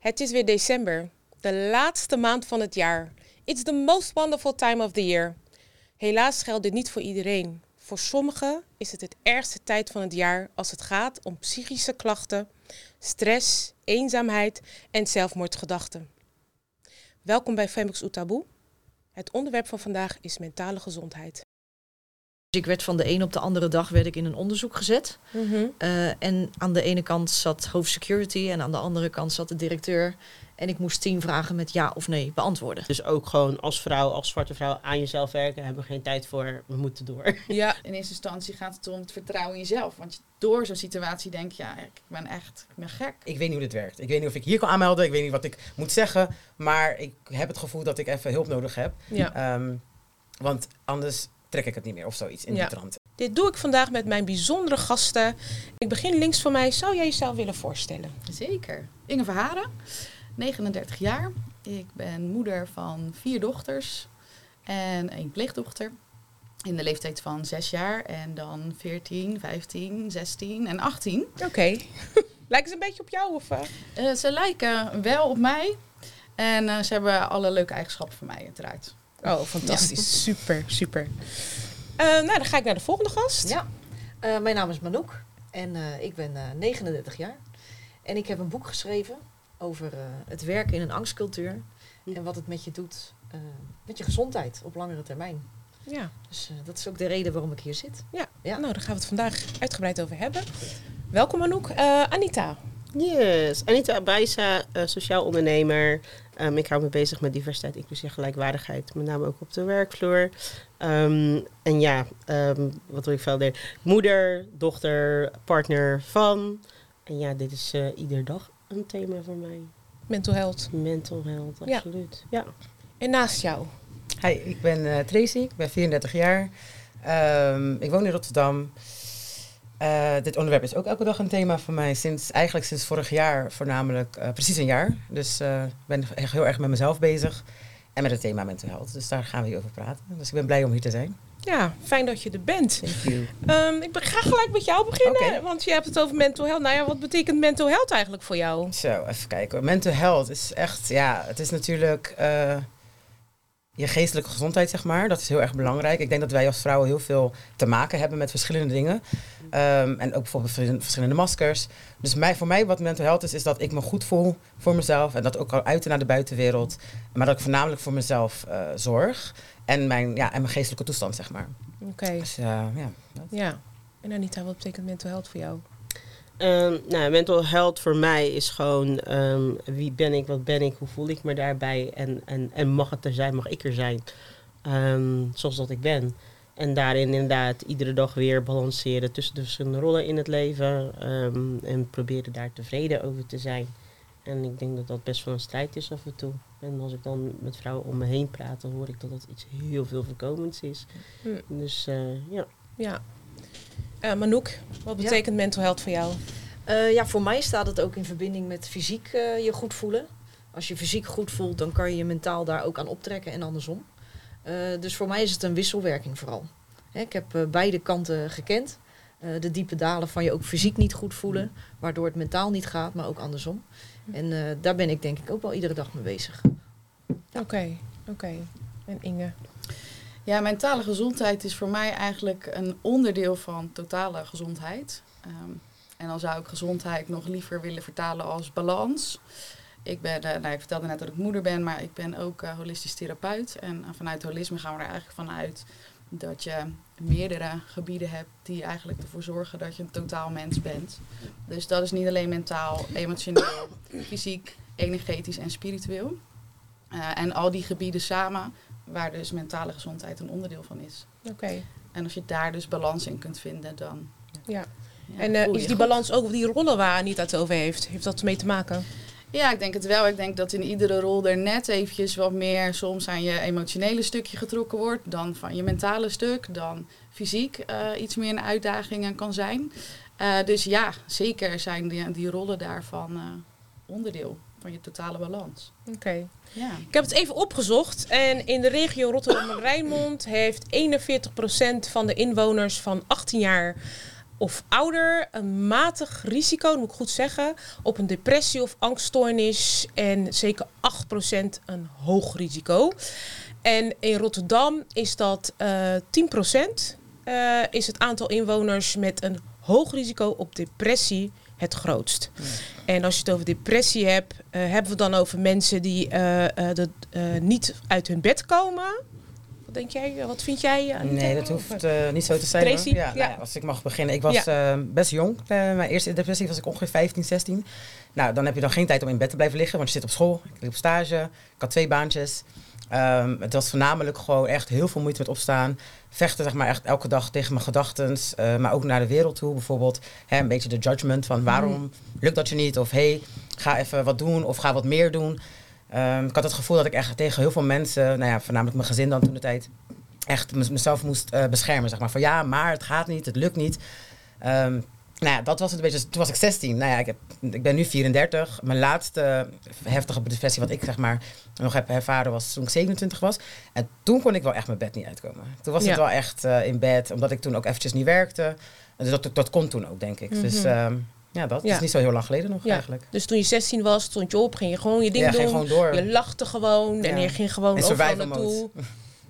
Het is weer december, de laatste maand van het jaar. It's the most wonderful time of the year. Helaas geldt dit niet voor iedereen. Voor sommigen is het het ergste tijd van het jaar als het gaat om psychische klachten, stress, eenzaamheid en zelfmoordgedachten. Welkom bij Femix Oetaboe. Het onderwerp van vandaag is mentale gezondheid. Dus ik werd van de een op de andere dag werd ik in een onderzoek gezet. Uh, en aan de ene kant zat hoofdsecurity en aan de andere kant zat de directeur. En ik moest tien vragen met ja of nee beantwoorden. Dus ook gewoon als vrouw, als zwarte vrouw aan jezelf werken. Hebben we geen tijd voor, we moeten door. Ja, in eerste instantie gaat het om het vertrouwen in jezelf. Want door zo'n situatie denk je, ja, ik ben echt, ik ben gek. Ik weet niet hoe dit werkt. Ik weet niet of ik hier kan aanmelden. Ik weet niet wat ik moet zeggen. Maar ik heb het gevoel dat ik even hulp nodig heb. Ja. Um, want anders trek ik het niet meer of zoiets in Ja. die trant. Dit doe ik vandaag met mijn bijzondere gasten. Ik begin links van mij. Zou jij jezelf willen voorstellen? Zeker. Inge Verharen, 39 jaar. Ik ben moeder van vier dochters en een pleegdochter. In de leeftijd van 6 jaar en dan 14, 15, 16 en 18. Oké. Lijken ze een beetje op jou? Of, eh? Eh, ze lijken wel op mij en eh, ze hebben alle leuke eigenschappen van mij uiteraard. Oh, fantastisch. Super, super. Eh, nou, dan ga ik naar de volgende gast. Ja, Eh, mijn naam is Manouk en eh, ik ben eh, 39 jaar. En ik heb een boek geschreven over het werken in een angstcultuur. En wat het met je doet, met je gezondheid op langere termijn. Ja. Dus dat is ook de reden waarom ik hier zit. Ja. Nou, daar gaan we het vandaag uitgebreid over hebben. Welkom Anouk. Eh, Anita. Yes, Anita Bijsa, uh, sociaal ondernemer. Um, ik hou me bezig met diversiteit, inclusie en gelijkwaardigheid. Met name ook op de werkvloer. Um, en ja, um, wat wil ik verder? Moeder, dochter, partner van. En ja, dit is uh, ieder dag een thema voor mij. Mental health. Mental health, absoluut. Ja. ja. En naast jou? Hi, ik ben uh, Tracy, ik ben 34 jaar. ik woon in Rotterdam. Uh, dit onderwerp is ook elke dag een thema voor mij. Sinds, eigenlijk sinds vorig jaar voornamelijk. Uh, precies een jaar. Dus ik uh, ben echt heel erg met mezelf bezig. En met het thema mental health. Dus daar gaan we hier over praten. Dus ik ben blij om hier te zijn. Ja, fijn dat je er bent. Um, ik ga gelijk met jou beginnen. Okay. Want je hebt het over mental health. Nou ja, wat betekent mental health eigenlijk voor jou? Zo, even kijken. Mental health is echt, ja, het is natuurlijk je geestelijke gezondheid, zeg maar. Dat is heel erg belangrijk. Ik denk dat wij als vrouwen heel veel te maken hebben met verschillende dingen. Um, en ook bijvoorbeeld verschillende maskers. Dus mij, voor mij wat mental health is, is dat ik me goed voel voor mezelf. En dat ook al uiten naar de buitenwereld. Maar dat ik voornamelijk voor mezelf uh, zorg. En mijn, ja, en mijn geestelijke toestand, zeg maar. Oké. Okay. Dus, uh, ja, dat. ja. En Anita, wat betekent mental health voor jou? Um, nou, mental health voor mij is gewoon um, wie ben ik, wat ben ik, hoe voel ik me daarbij en, en, en mag het er zijn, mag ik er zijn um, zoals dat ik ben. En daarin inderdaad iedere dag weer balanceren tussen de verschillende rollen in het leven en proberen daar tevreden over te zijn. En ik denk dat dat best wel een strijd is af en toe. En als ik dan met vrouwen om me heen praat, dan hoor ik dat dat iets heel veel voorkomends is. Hm. Dus uh, ja. Ja. Uh, Manouk, wat betekent ja. mental health voor jou? Uh, ja, voor mij staat het ook in verbinding met fysiek uh, je goed voelen. Als je fysiek goed voelt, dan kan je je mentaal daar ook aan optrekken en andersom. Uh, dus voor mij is het een wisselwerking vooral. Hè, ik heb beide kanten gekend. de diepe dalen van je ook fysiek niet goed voelen, waardoor het mentaal niet gaat, maar ook andersom. En daar ben ik denk ik ook wel iedere dag mee bezig. Oké, oké. Okay. En Inge? Ja, mentale gezondheid is voor mij eigenlijk een onderdeel van totale gezondheid. Um, en dan zou ik gezondheid nog liever willen vertalen als balans. Ik, ben, uh, nou, ik vertelde net dat ik moeder ben, maar ik ben ook uh, holistisch therapeut. En uh, vanuit holisme gaan we er eigenlijk vanuit dat je meerdere gebieden hebt die eigenlijk ervoor zorgen dat je een totaal mens bent. Dus dat is niet alleen mentaal, emotioneel, fysiek, energetisch en spiritueel. Uh, en al die gebieden samen, waar dus mentale gezondheid een onderdeel van is. Oké. Okay. En als je daar dus balans in kunt vinden, dan. Ja. ja en uh, is die goed. balans ook, of die rollen waar Anita het over heeft, heeft dat mee te maken? Ja, ik denk het wel. Ik denk dat in iedere rol er net eventjes wat meer soms aan je emotionele stukje getrokken wordt. Dan van je mentale stuk. Dan fysiek uh, iets meer een uitdaging kan zijn. Uh, dus ja, zeker zijn die, die rollen daarvan uh, onderdeel van je totale balans. Oké. Okay. Ja. Ik heb het even opgezocht. En in de regio Rotterdam en Rijnmond heeft 41% van de inwoners van 18 jaar of ouder een matig risico, moet ik goed zeggen, op een depressie of angststoornis. En zeker 8% een hoog risico. En in Rotterdam is dat eh 10% eh, is het aantal inwoners met een hoog risico op depressie het grootst. En als je het over depressie hebt, eh, hebben we dan over mensen die eh, eh, eh, niet uit hun bed komen. Wat denk jij? Wat vind jij? eh, Nee, dat hoeft eh, niet zo te zijn. Tracy? Ja, Ja. nou ja, als ik mag beginnen. Ik was eh, best jong. Eh, mijn eerste depressie was ik ongeveer 15, 16. Nou, dan heb je dan geen tijd om in bed te blijven liggen, want je zit op school. Ik liep op stage. Ik had twee baantjes. Ehm, het was voornamelijk gewoon echt heel veel moeite met opstaan. Vechten zeg maar echt elke dag tegen mijn gedachten. eh, maar ook naar de wereld toe bijvoorbeeld. Hè, een beetje de judgment van waarom lukt dat je niet? Of hey, ga even wat doen of ga wat meer doen. Ehm, ik had het gevoel dat ik echt tegen heel veel mensen, nou ja, voornamelijk mijn gezin dan toen de tijd, echt mez- mezelf moest eh, beschermen. Zeg maar van ja, maar het gaat niet, het lukt niet. Ehm, nou ja, dat was het een beetje. Toen was ik 16. Nou ja, ik, heb, ik ben nu 34. Mijn laatste heftige depressie wat ik zeg maar nog heb ervaren was toen ik 27 was. En toen kon ik wel echt mijn bed niet uitkomen. Toen was Ja. het wel echt eh, in bed, omdat ik toen ook eventjes niet werkte. En dus dat, dat kon toen ook, denk ik. Dus Mhm. Ja, dat Ja. is niet zo heel lang geleden nog Ja. eigenlijk. Dus toen je 16 was, stond je op, ging je gewoon je ding Ja, doen. ging gewoon door. Je lachte gewoon en je ging gewoon In overal naartoe.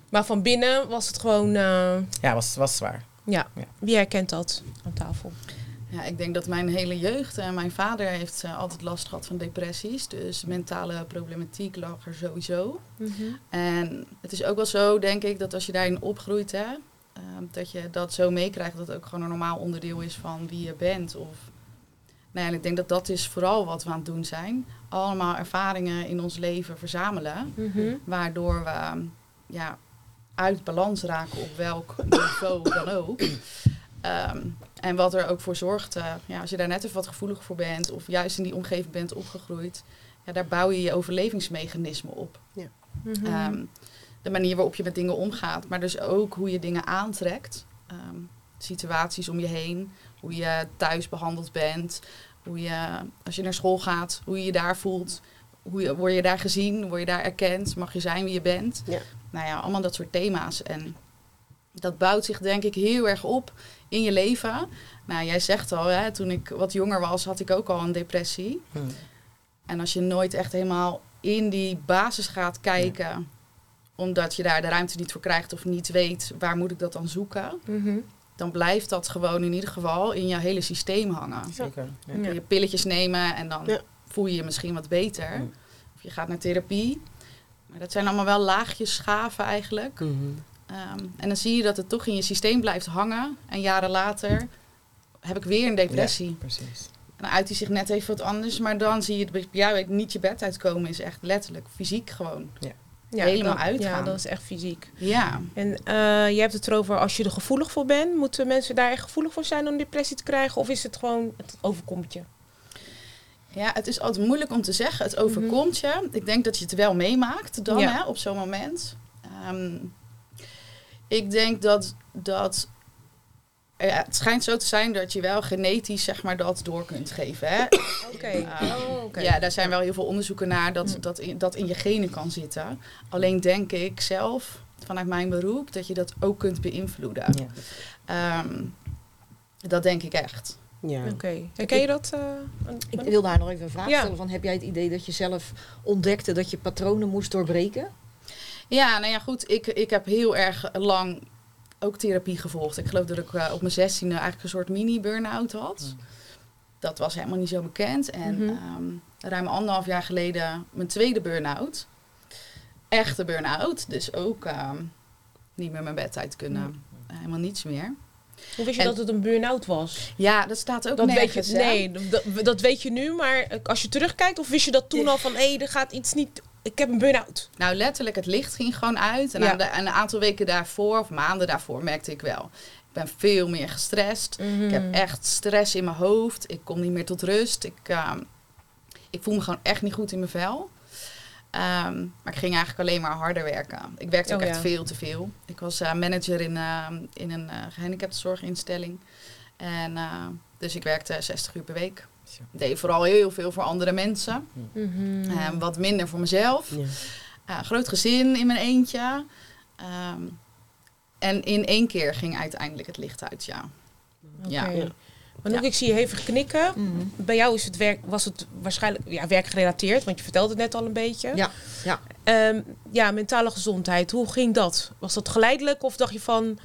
Maar van binnen was het gewoon, eh, Ja, was, was zwaar. ja. Ja. Wie herkent dat aan tafel? Ja, ik denk dat mijn hele jeugd, en mijn vader heeft eh, altijd last gehad van depressies. Dus mentale problematiek lag er sowieso. En het is ook wel zo, denk ik, dat als je daarin opgroeit, hè, ehm, dat je dat zo meekrijgt, dat het ook gewoon een normaal onderdeel is van wie je bent. Of, nou ja, en ik denk dat dat is vooral wat we aan het doen zijn. Allemaal ervaringen in ons leven verzamelen, waardoor we ja, uit balans raken op welk niveau dan ook. Ehm, en wat er ook voor zorgt, eh, ja, als je daar net even wat gevoelig voor bent, of juist in die omgeving bent opgegroeid, ja, daar bouw je je overlevingsmechanisme op. Mhm. Ehm, de manier waarop je met dingen omgaat, maar dus ook hoe je dingen aantrekt. Ehm, situaties om je heen, hoe je thuis behandeld bent, hoe je, als je naar school gaat, hoe je je daar voelt. Hoe je, word je daar gezien, word je daar erkend, mag je zijn wie je bent. Ja. Nou ja, allemaal dat soort thema's. En dat bouwt zich denk ik heel erg op in je leven. Nou, jij zegt al, hè, toen ik wat jonger was, had ik ook al een depressie. Hm. En als je nooit echt helemaal in die basis gaat kijken, omdat je daar de ruimte niet voor krijgt of niet weet waar moet ik dat dan zoeken, Mhm. Dan blijft dat gewoon in ieder geval in je hele systeem hangen. Zeker. Ja. Dan kun je pilletjes nemen en dan Ja. voel je je misschien wat beter. Of je gaat naar therapie. Maar dat zijn allemaal wel laagjes schaven eigenlijk. Mhm. Ehm, en dan zie je dat het toch in je systeem blijft hangen. En jaren later heb ik weer een depressie. Precies. En dan uit die zich net even wat anders. Maar dan zie je het bij jou niet je bed uitkomen. Is echt letterlijk fysiek gewoon. Ja, Helemaal dat, uitgaan. Ja, dat is echt fysiek. Ja. En eh, je hebt het erover als je er gevoelig voor bent. Moeten mensen daar echt gevoelig voor zijn om depressie te krijgen? Of is het gewoon, het overkomt je? ja, het is altijd moeilijk om te zeggen. Het overkomt je. Ik denk dat je het wel meemaakt dan Ja. hè, op zo'n moment. Ehm, ik denk dat, dat ja, het schijnt zo te zijn dat je wel genetisch zeg maar, dat door kunt geven. Hè? Oké. Ja. Oh, oké. Ja, daar zijn wel heel veel onderzoeken naar dat dat in, dat in je genen kan zitten. Alleen denk ik zelf, vanuit mijn beroep, dat je dat ook kunt beïnvloeden. Ja. Ehm, dat denk ik echt. Ja. Oké. Herken je dat? eh, Ik wil daar nog even een vraag Ja. stellen. Van, heb jij het idee dat je zelf ontdekte dat je patronen moest doorbreken? Ja, nou ja, goed. Ik, ik heb heel erg lang ook therapie gevolgd. Ik geloof dat ik eh, op mijn zestiende eigenlijk een soort mini-burn-out had. Dat was helemaal niet zo bekend. En Mhm. ehm, ruim anderhalf jaar geleden mijn tweede burn-out. Echte burn-out. Dus ook ehm, niet meer mijn bed uit kunnen. Helemaal niets meer. Hoe wist je En- dat het een burn-out was? Ja, dat staat ook Dat weet nergens, je, hè? nee, dat, dat weet je nu, maar als je terugkijkt, of wist je dat toen al van, hé, er gaat iets niet, ik heb een burn-out. Nou, letterlijk, het licht ging gewoon uit. En Ja. de, een aantal weken daarvoor, of maanden daarvoor, merkte ik wel. Ik ben veel meer gestrest. Ik Mhm. heb echt stress in mijn hoofd. Ik kom niet meer tot rust. Ik, ehm, ik voel me gewoon echt niet goed in mijn vel. Ehm, maar ik ging eigenlijk alleen maar harder werken. Ik werkte ook Oh, echt ja. veel te veel. Ik was eh, manager in, ehm, in een uh, gehandicaptenzorginstelling. En, eh, dus ik werkte 60 uur per week. Deed vooral heel veel voor andere mensen. Mhm. Ehm, wat minder voor mezelf. Ja. Ja, groot gezin in mijn eentje. Ehm, en in één keer ging uiteindelijk het licht uit, ja. Ja. Maar Ja. ik zie je hevig knikken. Mhm. Bij jou is het werk, was het waarschijnlijk ja, werkgerelateerd, want je vertelde het net al een beetje. Ja, ja. Ehm, ja, mentale gezondheid, hoe ging dat? Was dat geleidelijk of dacht je van,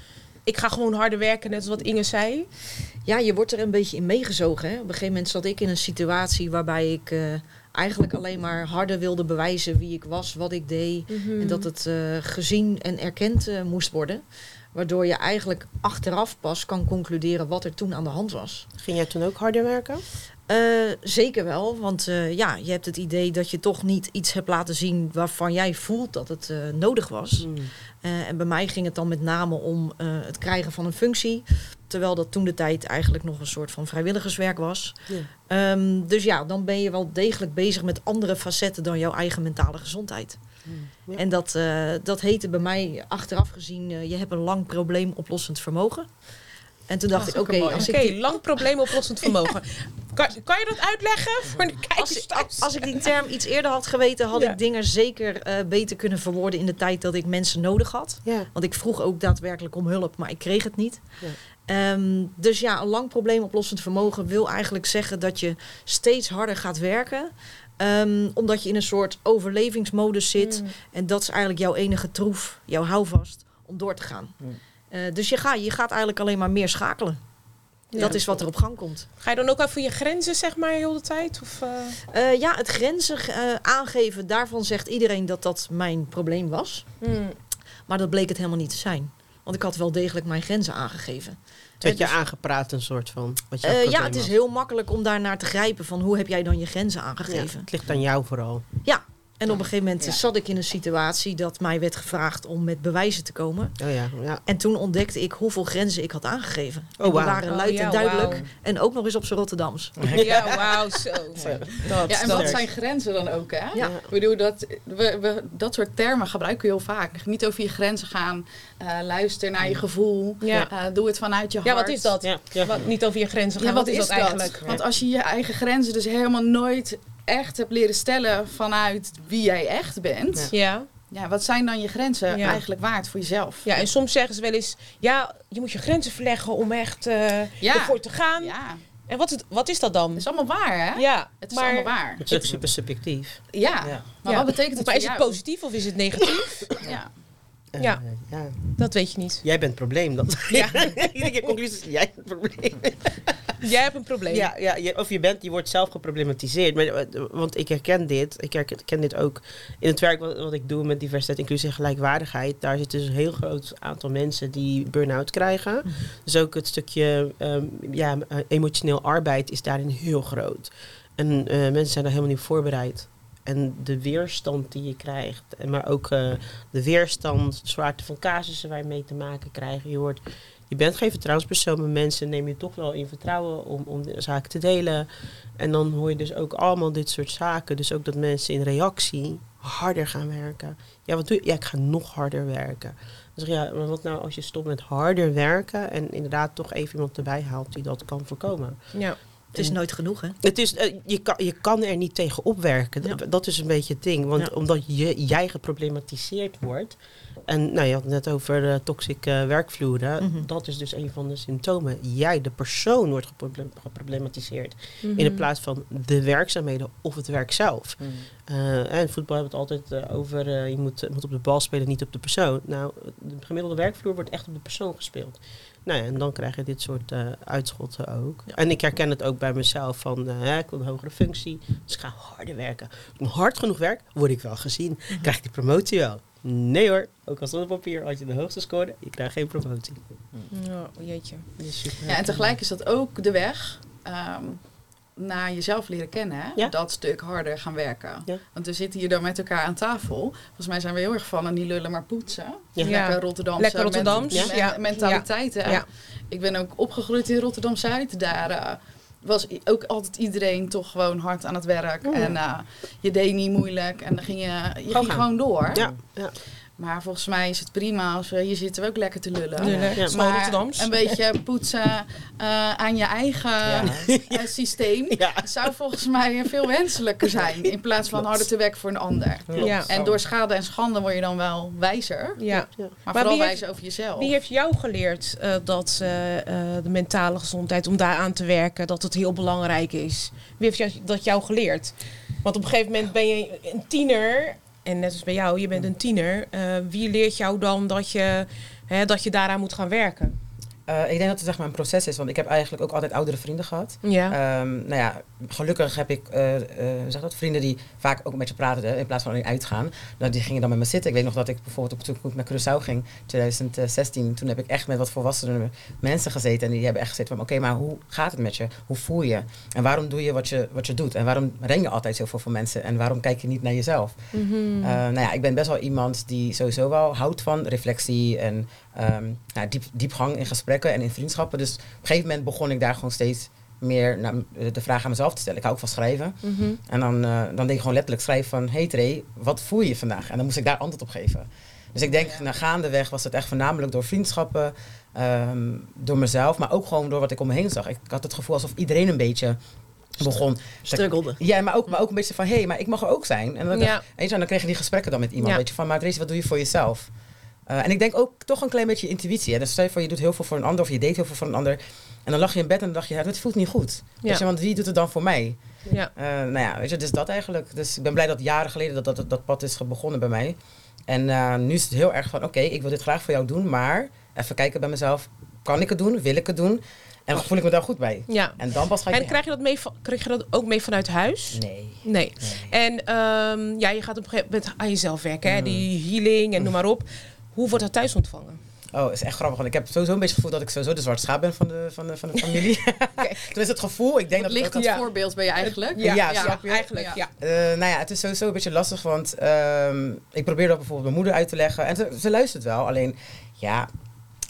ik ga gewoon harder werken, net als wat Inge zei? Ja, je wordt er een beetje in meegezogen. Hè? Op een gegeven moment zat ik in een situatie waarbij ik eh, eigenlijk alleen maar harder wilde bewijzen wie ik was, wat ik deed. En dat het eh, gezien en erkend eh, moest worden. Waardoor je eigenlijk achteraf pas kan concluderen wat er toen aan de hand was. Ging jij toen ook harder werken? Eh, zeker wel, want eh, ja, je hebt het idee dat je toch niet iets hebt laten zien waarvan jij voelt dat het eh, nodig was. Mm. Eh, en bij mij ging het dan met name om het krijgen van een functie. Terwijl dat toen de tijd eigenlijk nog een soort van vrijwilligerswerk was. Ja. Ehm, dus ja, dan ben je wel degelijk bezig met andere facetten dan jouw eigen mentale gezondheid. Ja. En dat, dat heette bij mij achteraf gezien, je hebt een lang probleemoplossend vermogen. En toen dacht Dat ik, oké, als, Oké, ik die- lang probleemoplossend vermogen. kan, kan je dat uitleggen voor de kijkers als, als ik die term iets eerder had geweten, had Ja. ik dingen zeker eh, beter kunnen verwoorden in de tijd dat ik mensen nodig had. Ja. Want ik vroeg ook daadwerkelijk om hulp, maar ik kreeg het niet. Ja. Ehm, dus ja, een lang probleemoplossend vermogen wil eigenlijk zeggen dat je steeds harder gaat werken. Ehm, omdat je in een soort overlevingsmodus zit. Mm. En dat is eigenlijk jouw enige troef, jouw houvast, om door te gaan. Mm. Eh, dus je, gaat, je gaat eigenlijk alleen maar meer schakelen. Ja. Dat is wat er op gang komt. Ga je dan ook even je grenzen, zeg maar, heel de tijd? Of, eh? Eh, ja, het grenzen eh, aangeven, daarvan zegt iedereen dat dat mijn probleem was. Mm. Maar dat bleek het helemaal niet te zijn. Want ik had wel degelijk mijn grenzen aangegeven. Het werd je dus- aangepraat een soort van. Wat jouw Eh, ja, het is was. heel makkelijk om daar naar te grijpen van hoe heb jij dan je grenzen Ja, aangegeven. het ligt aan jou vooral. En op een gegeven moment Ja. zat ik in een situatie dat mij werd gevraagd om met bewijzen te komen. Oh ja, ja. En toen ontdekte ik hoeveel grenzen ik had aangegeven. Oh, wauw. waren Oh, luid ja, en duidelijk. En ook nog eens op zijn Rotterdams. Ja, wauw, zo. Dat, Ja, en dat. wat zijn grenzen dan ook, hè? Ja. Ik bedoel, dat, we, we, dat soort termen gebruiken we heel vaak. Niet over je grenzen gaan. eh, luister naar je gevoel. Ja. eh, doe het vanuit je hart. ja, wat is dat? Ja, ja. Wat, niet over je grenzen gaan. Ja, wat, is dat, eigenlijk? Want als je je eigen grenzen dus helemaal nooit echt hebt leren stellen vanuit wie jij echt bent. Ja. Ja, wat zijn dan je grenzen Ja. eigenlijk waard voor jezelf? ja, en soms zeggen ze wel eens... Ja, je moet je grenzen verleggen om echt eh Ja. ervoor te gaan. Ja, En wat, is- wat is dat dan? het is allemaal waar, hè? Ja, Het is maar, allemaal waar. Het is ook super subjectief. Ja, Ja. maar Ja. wat betekent het maar voor is het positief of is het negatief? Ja. Eh, Ja. ja. dat weet je niet. Jij bent het probleem. Dat. Ja. Iedere keer conclusie is, jij bent het probleem. Jij hebt een probleem. Ja, ja of je bent, je wordt zelf geproblematiseerd. Maar, eh, want ik herken dit. Ik herken dit ook in het werk wat, wat ik doe met diversiteit, inclusie en gelijkwaardigheid. Daar zit dus een heel groot aantal mensen die burn-out krijgen. Dus ook het stukje ehm, ja, eh, emotioneel arbeid is daarin heel groot. En mensen zijn daar helemaal niet voorbereid. En de weerstand die je krijgt, maar ook eh, de weerstand, de zwaarte van casussen waar je mee te maken krijgt. Je wordt je bent geen vertrouwenspersoon, maar mensen nemen je toch wel in vertrouwen om, om te delen. En dan hoor je dus ook allemaal dit soort zaken. Dus ook dat mensen in reactie harder gaan werken. Ja, wat doe je? Ja, ik ga nog harder werken. Dan zeg je, ja, maar wat nou als je stopt met harder werken en inderdaad toch even iemand erbij haalt die dat kan voorkomen? Ja. Het is nooit genoeg, hè? Het is, eh, je, kan, je kan er niet tegen opwerken. Ja. Dat, is een beetje het ding. Want Ja. omdat je, jij geproblematiseerd wordt. En nou, je had het net over eh toxic eh, werkvloeren. Mhm. Dat is dus een van de symptomen. Jij, de persoon, wordt geproble- geproblematiseerd. In de plaats van de werkzaamheden of het werk zelf. Mm. Eh, en voetbal hebben we het altijd over. je moet, moet op de bal spelen, niet op de persoon. Nou, de gemiddelde werkvloer wordt echt op de persoon gespeeld. Nou ja, en dan krijg je dit soort eh, uitschotten ook. En ik herken het ook bij mezelf van, eh, hè, ik wil een hogere functie, dus ik ga harder werken. Als ik hard genoeg werk, word ik wel gezien. Krijg ik die promotie wel? Nee hoor, ook al zonder papier, als je de hoogste scoorde, je krijgt geen promotie. Ja, oh jeetje. Is super Ja, en tegelijk is dat ook de weg ehm, naar jezelf leren kennen. Ja. Dat stuk harder gaan werken. Ja. Want we zitten hier dan met elkaar aan tafel. Volgens mij zijn we heel erg van aan die lullen maar poetsen. Ja. Lekker Rotterdamse, Lekker Rotterdams, men- men- ja. mentaliteiten. Ja. Ik ben ook opgegroeid in Rotterdam-Zuid. Daar eh, was ook altijd iedereen toch gewoon hard aan het werk. Ja. En eh, je deed niet moeilijk. En dan ging je, je ging gewoon door. Ja, ja. Maar volgens mij is het prima als we hier zitten we ook lekker te lullen. Ja. Schoon Maar een beetje poetsen eh, aan je eigen Ja. eh, systeem Ja. zou volgens mij veel wenselijker zijn. In plaats van harder te werken voor een ander. Ja. En door schade en schande word je dan wel wijzer. Ja. Maar, Maar vooral wie heeft- wijzer over jezelf. Wie heeft jou geleerd eh, dat de mentale gezondheid, om daar aan te werken, dat het heel belangrijk is? Wie heeft jou, dat jou geleerd? Want op een gegeven moment ben je een tiener, en net als bij jou, je bent een tiener. eh, wie leert jou dan dat je, hè, dat je daaraan moet gaan werken? Eh, ik denk dat het zeg maar een proces is, want ik heb eigenlijk ook altijd oudere vrienden gehad. Ja. Ehm, nou ja, gelukkig heb ik eh, eh, zeg dat, vrienden die vaak ook met je praten in plaats van alleen uitgaan. Nou, die gingen dan met me zitten. Ik weet nog dat ik bijvoorbeeld op, toen ik naar Curaçao ging, 2016, toen heb ik echt met wat volwassene mensen gezeten. En die hebben echt gezegd van, oké, maar hoe gaat het met je? Hoe voel je? En waarom doe je wat je, wat je doet? En waarom ren je altijd zoveel van mensen? En waarom kijk je niet naar jezelf? Mhm. Nou ja, ik ben best wel iemand die sowieso wel houdt van reflectie en ehm, nou, diep, diepgang in gesprekken en in vriendschappen. Dus op een gegeven moment begon ik daar gewoon steeds meer naar, de vraag aan mezelf te stellen. Ik hou ook van schrijven. Mhm. En dan, eh, dan denk ik gewoon letterlijk schrijven van... Hey Trey, wat voel je vandaag? En dan moest ik daar antwoord op geven. Dus ik denk, na gaandeweg was het echt voornamelijk door vriendschappen... ehm, door mezelf, maar ook gewoon door wat ik om me heen zag. Ik had het gevoel alsof iedereen een beetje begon... Struggelde. ja, maar ook, maar ook een beetje van, hé, hey, maar ik mag er ook zijn. En dan, Ja. en dan kreeg je die gesprekken dan met iemand. Ja. Weet je, van, maar Tracy, wat doe je voor jezelf? Eh, en ik denk ook toch een klein beetje intuïtie. Hè? Dus stel je voor, je doet heel veel voor een ander of je deed heel veel voor een ander. En dan lag je in bed en dan dacht je, ja, voelt niet goed. Ja. Weet je, want wie doet het dan voor mij? Ja. Eh, nou ja, weet je, dus dat eigenlijk. Dus ik ben blij dat jaren geleden dat dat, dat pad is begonnen bij mij. En eh, nu is het heel erg van, oké, ik wil dit graag voor jou doen, maar even kijken bij mezelf. Kan ik het doen? Wil ik het doen? En voel ik me daar goed bij? ja. En dan pas ga ik... En krijg je, dat mee van, krijg je dat ook mee vanuit huis? Nee. Nee. nee. En ehm, ja, je gaat op een gegeven moment aan jezelf werken, hè? Mm. die healing en noem maar op. Hoe wordt dat thuis ontvangen? Oh, is echt grappig. Want ik heb sowieso een beetje het gevoel dat ik sowieso de zwarte schaap ben van de, van de, van de familie. Toen is het gevoel, ik denk Wat dat licht dat... het Ja. voorbeeld ben je eigenlijk? Ja, ja, snap je? eigenlijk. Ja. Ja. Eh, nou ja, het is sowieso een beetje lastig, want ehm, ik probeer dat bijvoorbeeld mijn moeder uit te leggen. En ze, ze luistert wel, alleen ja,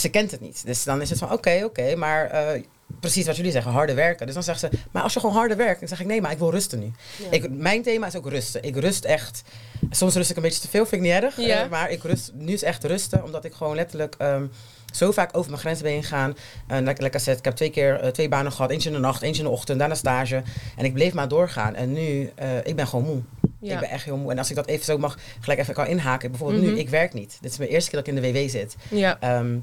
ze kent het niet. Dus dan is het van oké, oké, maar eh, precies wat jullie zeggen, harder werken. Dus dan zegt ze, maar als je gewoon harder werkt, dan zeg ik nee, maar ik wil rusten nu. Ik, mijn thema is ook rusten. Ik rust echt. Soms rust ik een beetje te veel, vind ik niet erg. Ja. eh, maar ik rust, nu is echt rusten, omdat ik gewoon letterlijk ehm, zo vaak over mijn grenzen ben gegaan. En lekker, lekker zet. Ik heb twee keer eh, twee banen gehad. Eentje in de nacht, eentje in de ochtend, daarna stage. En ik bleef maar doorgaan. En nu, eh, ik ben gewoon moe. Ja. Ik ben echt heel moe. En als ik dat even zo mag, gelijk even kan inhaken. Bijvoorbeeld Mhm. nu, ik werk niet. Dit is mijn eerste keer dat ik in de WW zit. Ja. Ehm,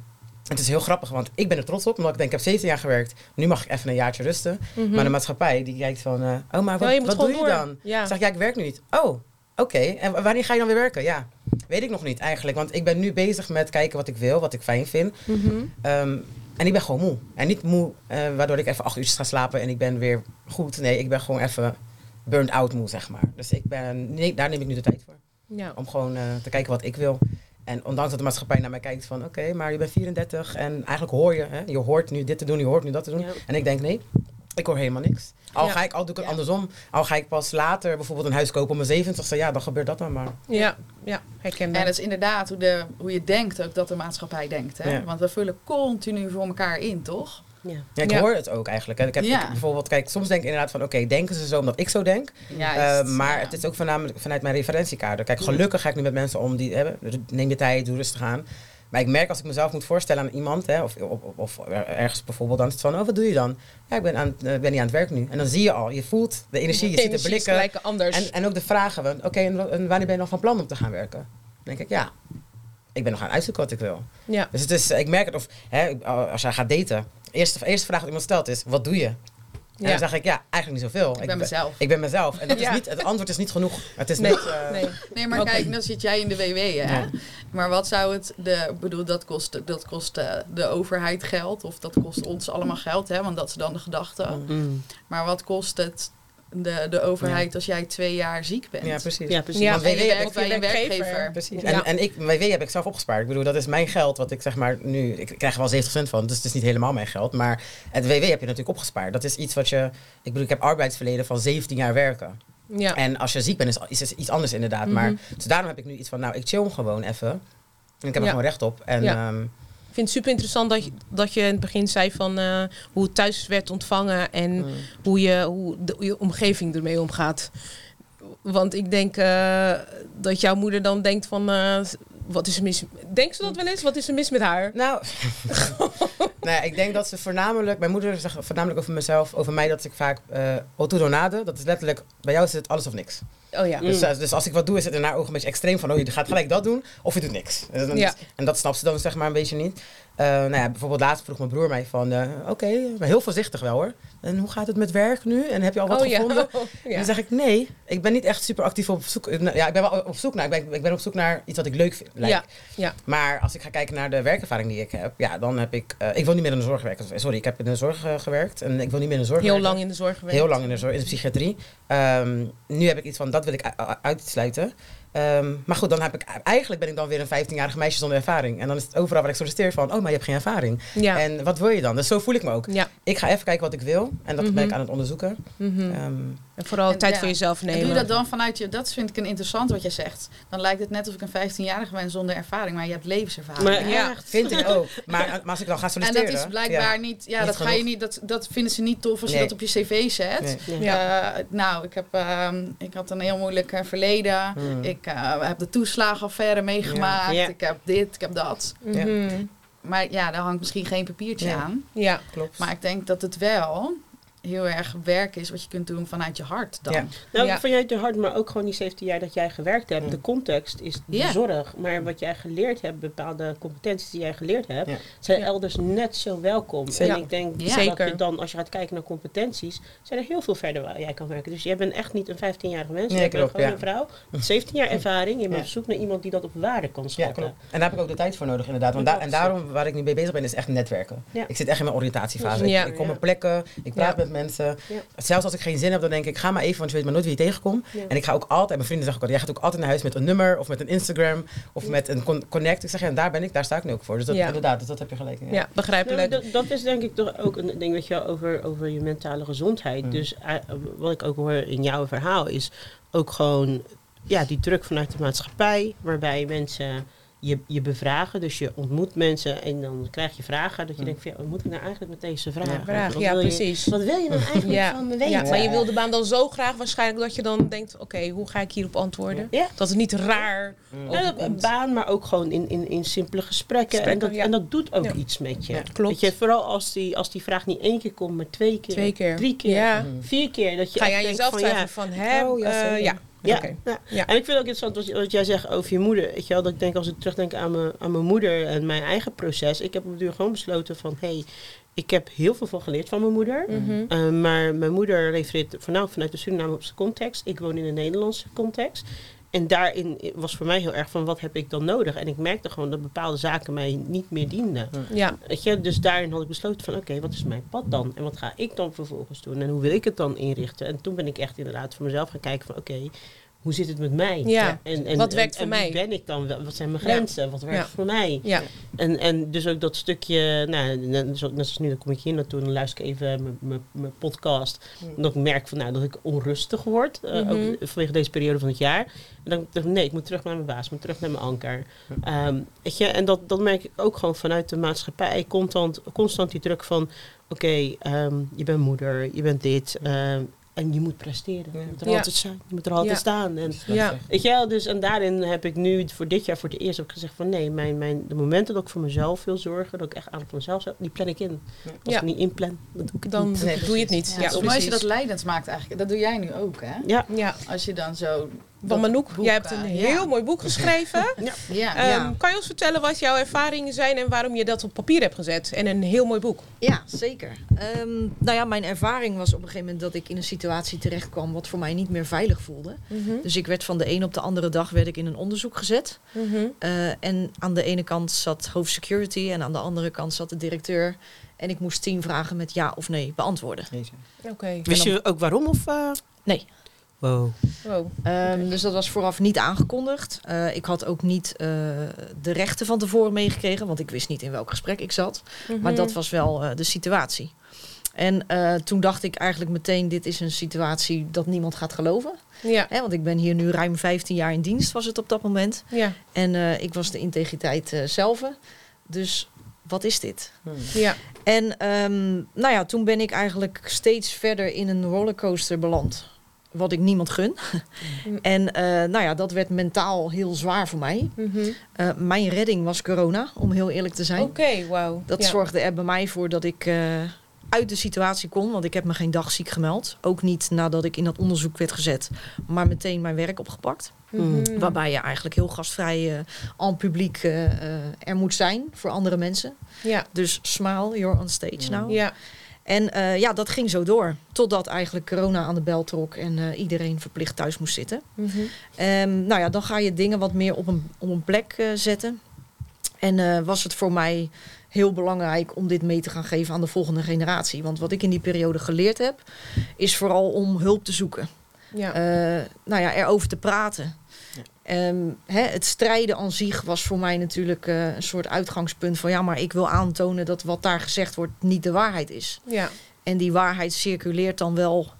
het is heel grappig, want ik ben er trots op. Omdat ik denk, ik heb 17 jaar gewerkt. Nu mag ik even een jaartje rusten. Mhm. Maar de maatschappij, die kijkt van... eh, oh, maar wat, Ja, wat doe je dan? Ja. Ik zeg, ja, ik werk nu niet. Oh, oké. En wa- wanneer ga je dan weer werken? Ja, weet ik nog niet eigenlijk. Want ik ben nu bezig met kijken wat ik wil, wat ik fijn vind. Mhm. Ehm, en ik ben gewoon moe. En niet moe, eh, waardoor ik even acht uurtjes ga slapen en ik ben weer goed. Nee, ik ben gewoon even burned out moe, zeg maar. Dus ik ben, nee, daar neem ik nu de tijd voor. Ja. Om gewoon eh, te kijken wat ik wil. En ondanks dat de maatschappij naar mij kijkt van... Oké, maar je bent 34 en eigenlijk hoor je... Hè, je hoort nu dit te doen, je hoort nu dat te doen. Ja. En ik denk, nee, ik hoor helemaal niks. Al Ja. ga ik, al doe ik het Ja. andersom. Al ga ik pas later bijvoorbeeld een huis kopen om mijn 70 Ja, dan gebeurt dat dan maar. Ja. Ja. Herkenbaar. En dat is inderdaad hoe, de, hoe je denkt ook dat de maatschappij denkt. Hè? Ja. Want we vullen continu voor elkaar in, toch? Ja. Ja, ik Ja. hoor het ook eigenlijk. hè. Ik heb Ja. ik bijvoorbeeld, kijk, soms denk ik inderdaad van... Oké, denken ze zo omdat ik zo denk? Juist, Eh, maar ja. het is ook voornamelijk vanuit mijn referentiekader. Kijk, gelukkig ga ik nu met mensen om die hebben. Neem je tijd, doe rustig aan. Maar ik merk als ik mezelf moet voorstellen aan iemand, hè, of, of, of ergens bijvoorbeeld, dan is het van, oh, wat doe je dan? Ja, ik ben, aan, eh, ben niet aan het werk nu. En dan zie je al, je voelt de energie, je De ziet de blikken. gelijk anders. En, en ook de vragen. Oké, en wa- en wanneer ben je nog van plan om te gaan werken? Dan denk ik, ja, ik ben nog aan het uitzoeken wat ik wil. ja. Dus het is, ik merk het, of hè, als jij gaat daten, eerste, eerste vraag die iemand stelt is, wat doe je? En Ja. dan zeg ik, ja, eigenlijk niet zoveel. Ik ben mezelf. Ik ben mezelf. En dat is niet, het antwoord is niet genoeg. Het is Nee, niet... eh, nee. Nee, maar kijk, dan zit jij in de WW, hè? Ja. Maar wat zou het, de, ik bedoel, dat kost, dat kost eh, de overheid geld, of dat kost ons allemaal geld, hè? Want dat is dan de gedachte. Mm. Maar wat kost het de, de overheid als jij twee jaar ziek bent? Ja, precies. Ja, precies. Ja. WW heb ik, bij een werkgever. werkgever. precies. Ja. En, en ik, WW heb ik zelf opgespaard. Ik bedoel, dat is mijn geld wat ik zeg maar nu... Ik krijg er wel 70% van, dus het is niet helemaal mijn geld. Maar het WW heb je natuurlijk opgespaard. Dat is iets wat je... Ik bedoel, ik heb arbeidsverleden van 17 jaar werken. Ja. En als je ziek bent, is, is het iets anders inderdaad. Mhm. Maar dus daarom heb ik nu iets van, nou, ik chill gewoon even. En ik heb er Ja. gewoon recht op. En Ja. Ik vind het super interessant dat je, dat je in het begin zei van eh, hoe het thuis werd ontvangen en mm. hoe, je, hoe de, je omgeving ermee omgaat. Want ik denk eh, dat jouw moeder dan denkt van, eh, wat is er mis? Denkt ze dat wel eens? Wat is er mis met haar? Nou, nee, ik denk dat ze voornamelijk... Mijn moeder zegt voornamelijk over mezelf, over mij, dat ik vaak... eh autodonade, dat is letterlijk... Bij jou is het alles of niks. Oh ja. Dus, eh, dus als ik wat doe, is het in haar ogen een beetje extreem van... Oh, je gaat gelijk dat doen, of je doet niks. En, Ja. en dat snapt ze dan zeg maar een beetje niet. Eh, nou ja, bijvoorbeeld laatst vroeg mijn broer mij van... eh, Oké, maar heel voorzichtig wel hoor. En hoe gaat het met werk nu? En heb je al wat oh ja. gevonden? Oh, En ja. dan zeg ik, nee, ik ben niet echt super actief op zoek. Nou, Ja, ik ben wel op zoek naar, ik ben, ik ben op zoek naar iets wat ik leuk vind. lijkt. Ja, ja. Maar als ik ga kijken naar de werkervaring die ik heb, ja, dan heb ik, eh, ik wil niet meer in de zorg werken. Sorry, ik heb in de zorg eh, gewerkt en ik wil niet meer in de zorg Heel werken. lang in de zorg gewerkt. Heel lang in de zorg, in de psychiatrie. Ehm, nu heb ik iets van, dat wil ik uitsluiten. Ehm, maar goed, dan heb ik, eigenlijk ben ik dan weer een 15-jarige meisje zonder ervaring. En dan is het overal waar ik solliciteer van, oh, maar je hebt geen ervaring. Ja. En wat wil je dan? Dus zo voel ik me ook. ja. Ik ga even kijken wat ik wil en dat ben ik Mhm. aan het onderzoeken. Mhm. Ehm, En vooral En tijd ja. voor jezelf En nemen. doe je dat dan vanuit je, dat vind ik een interessant wat jij zegt. Dan lijkt het net alsof ik een 15-jarige ben zonder ervaring, maar je hebt levenservaring. Maar Ja. echt. vind ik ook. Maar, maar als ik dan ga En solliciteren... dat is blijkbaar ja. niet, ja, Niet dat ga je niet, dat, dat vinden ze niet tof als je dat op je cv zet. Nee. Ja. Eh, nou, ik, heb, ehm, ik had een heel moeilijk eh, verleden. Hmm. Ik eh, heb de toeslagenaffaire meegemaakt. Ja. Ik heb dit, ik heb dat. Maar ja, daar hangt misschien geen papiertje aan. Ja. Klopt. Maar ik denk dat het wel heel erg werk is wat je kunt doen vanuit je hart dan. Ja. Nou, Ja. vanuit je hart, maar ook gewoon die 17 jaar dat jij gewerkt hebt. Mm. De context is de zorg. Maar wat jij geleerd hebt, bepaalde competenties die jij geleerd hebt, Ja. zijn Ja. elders net zo welkom. Zeker. En ik denk Ja. dat Zeker. je dan, als je gaat kijken naar competenties, zijn er heel veel verder waar jij kan werken. Dus jij bent echt niet een 15-jarige mens. Nee, jij bent klopt, gewoon ja. een vrouw met 17 jaar ervaring. Je bent Ja. op zoek naar iemand die dat op waarde kan Ja, schatten. klopt. En daar heb ik ook de tijd voor nodig, inderdaad. Want da- en daarom, waar ik nu mee bezig ben, is echt netwerken. Ja. Ik zit echt in mijn oriëntatiefase. Ja. Ik, ik kom Ja. op plekken, ik praat Ja. met mensen. Ja. Zelfs als ik geen zin heb, dan denk ik, ga maar even, want je weet maar nooit wie je tegenkomt. Ja. En ik ga ook altijd, mijn vrienden zeggen ook altijd, jij gaat ook altijd naar huis met een nummer, of met een Instagram, of met een con- connect. Ik zeg, ja, en daar ben ik, daar sta ik nu ook voor. Dus dat, Ja. inderdaad, dus dat heb je gelijk. Ja, Ja. Nou, begrijpelijk. dat, dat is denk ik toch ook een ding weet je, wel, over, over je mentale gezondheid. Mm. Dus eh, wat ik ook hoor in jouw verhaal is ook gewoon ja, die druk vanuit de maatschappij, waarbij mensen je, je bevragen. Dus je ontmoet mensen en dan krijg je vragen dat je Mm. denkt van ja, wat moet ik nou eigenlijk met deze vraag? Ja. Vraag, Wat ja, wil je- precies. wat wil je nou eigenlijk Ja. van me weten? Ja, maar je wil de baan dan zo graag waarschijnlijk dat je dan denkt, oké, hoe ga ik hierop antwoorden? Ja. Dat het niet raar Mm. Ja, dat- een baan, maar ook gewoon in, in, in simpele gesprekken. en, dat, ja. en dat doet ook Ja. iets met je. Ja, klopt. Weet je, vooral als die, als die vraag niet één keer komt, maar twee keer, Twee keer. drie keer, Ja. Mm. vier keer. Dat je Ga je aan denkt jezelf van, twijfelen ja, van, hè? Oh, ja, eh, ja. Ja, ja. Ja. en ik vind het ook interessant wat, wat jij zegt over je moeder. Weet je wel, dat ik denk als ik terugdenk aan mijn, aan mijn moeder en mijn eigen proces. Ik heb op de duur gewoon besloten van, hé, hey, ik heb heel veel van geleerd van mijn moeder. Mhm. Uh, maar mijn moeder refereert voornamelijk vanuit de Surinaamse context. Ik woon in een Nederlandse context. En daarin was voor mij heel erg van wat heb ik dan nodig? En ik merkte gewoon dat bepaalde zaken mij niet meer dienden. Ja, Weet je? Dus daarin had ik besloten van oké, wat is mijn pad dan? En wat ga ik dan vervolgens doen? En hoe wil ik het dan inrichten? En toen ben ik echt inderdaad voor mezelf gaan kijken van oké, hoe zit het met mij? Ja. En, en, Wat werkt en, voor en wie mij? ben ik dan? Wat zijn mijn Ja. grenzen? Wat werkt Ja. voor mij? ja. En, en dus ook dat stukje, nou, net zoals nu, dan kom ik hier naartoe en dan luister ik even mijn- podcast. En dat ik merk van, nou, dat ik onrustig word, eh, Mhm. ook vanwege deze periode van het jaar. En dan dacht ik, nee, ik moet terug naar mijn baas, ik moet terug naar mijn anker. Ehm, weet je, en dat, dat merk ik ook gewoon vanuit de maatschappij. Constant, constant die druk van, oké, ehm, je bent moeder, je bent dit. ehm, en je moet presteren. Je moet er Ja. altijd zijn. Je moet er altijd Ja. staan. En Ja. Weet je wel, dus en daarin heb ik nu voor dit jaar voor het eerst ook gezegd van nee, mijn, mijn, de momenten dat ik voor mezelf wil zorgen, dat ik echt aan voor mezelf zou, die plan ik in. Als Ja. ik niet inplan, dan doe ik het Dan niet. Nee, doe je het niet. Ja, mooi als je dat leidend maakt eigenlijk. Dat doe jij nu ook, hè? Ja, Ja, Als je dan zo... van Manouk, boek, jij hebt een eh, heel ja. mooi boek geschreven. Ja, Ehm, Ja. Kan je ons vertellen wat jouw ervaringen zijn en waarom je dat op papier hebt gezet? En een heel mooi boek. Ja, zeker. Ehm, nou ja, mijn ervaring was op een gegeven moment dat ik in een situatie terecht kwam wat voor mij niet meer veilig voelde. Dus ik werd van de een op de andere dag werd ik in een onderzoek gezet. Mhm. Eh, en aan de ene kant zat hoofdsecurity en aan de andere kant zat de directeur. En ik moest tien vragen met ja of nee beantwoorden. Wist je ook waarom of? eh? Nee. Wow. Wow. Ehm, dus dat was vooraf niet aangekondigd. Eh, ik had ook niet eh, de rechten van tevoren meegekregen, want ik wist niet in welk gesprek ik zat. Maar Mhm. dat was wel eh, de situatie. En eh, toen dacht ik eigenlijk meteen, dit is een situatie dat niemand gaat geloven. Ja, Hè, want ik ben hier nu ruim 15 jaar in dienst, was het op dat moment. ja, En eh, ik was de integriteit eh zelf. Dus wat is dit? Hmm. ja. En ehm, nou ja, toen ben ik eigenlijk steeds verder in een rollercoaster beland. Wat ik niemand gun. Mm. en eh, nou ja, dat werd mentaal heel zwaar voor mij. Mhm. Eh, mijn redding was corona, om heel eerlijk te zijn. Oké, wauw. Dat Ja. zorgde er bij mij voor dat ik eh, uit de situatie kon. Want ik heb me geen dag ziek gemeld. Ook niet nadat ik in dat onderzoek werd gezet. Maar meteen mijn werk opgepakt. Mhm. Waarbij je eigenlijk heel gastvrij uh, aan publiek er moet zijn voor andere mensen. Ja, Dus smile, you're on stage now. ja. En eh, ja, dat ging zo door. Totdat eigenlijk corona aan de bel trok en eh, iedereen verplicht thuis moest zitten. Mhm. Ehm, nou ja, dan ga je dingen wat meer op een, op een plek eh, zetten. En was het voor mij heel belangrijk om dit mee te gaan geven aan de volgende generatie. Want wat ik in die periode geleerd heb, is vooral om hulp te zoeken. Ja. Nou ja, erover te praten. Ehm, het strijden aan zich was voor mij natuurlijk eh, een soort uitgangspunt van ja, maar ik wil aantonen dat wat daar gezegd wordt niet de waarheid is. ja. En die waarheid circuleert dan wel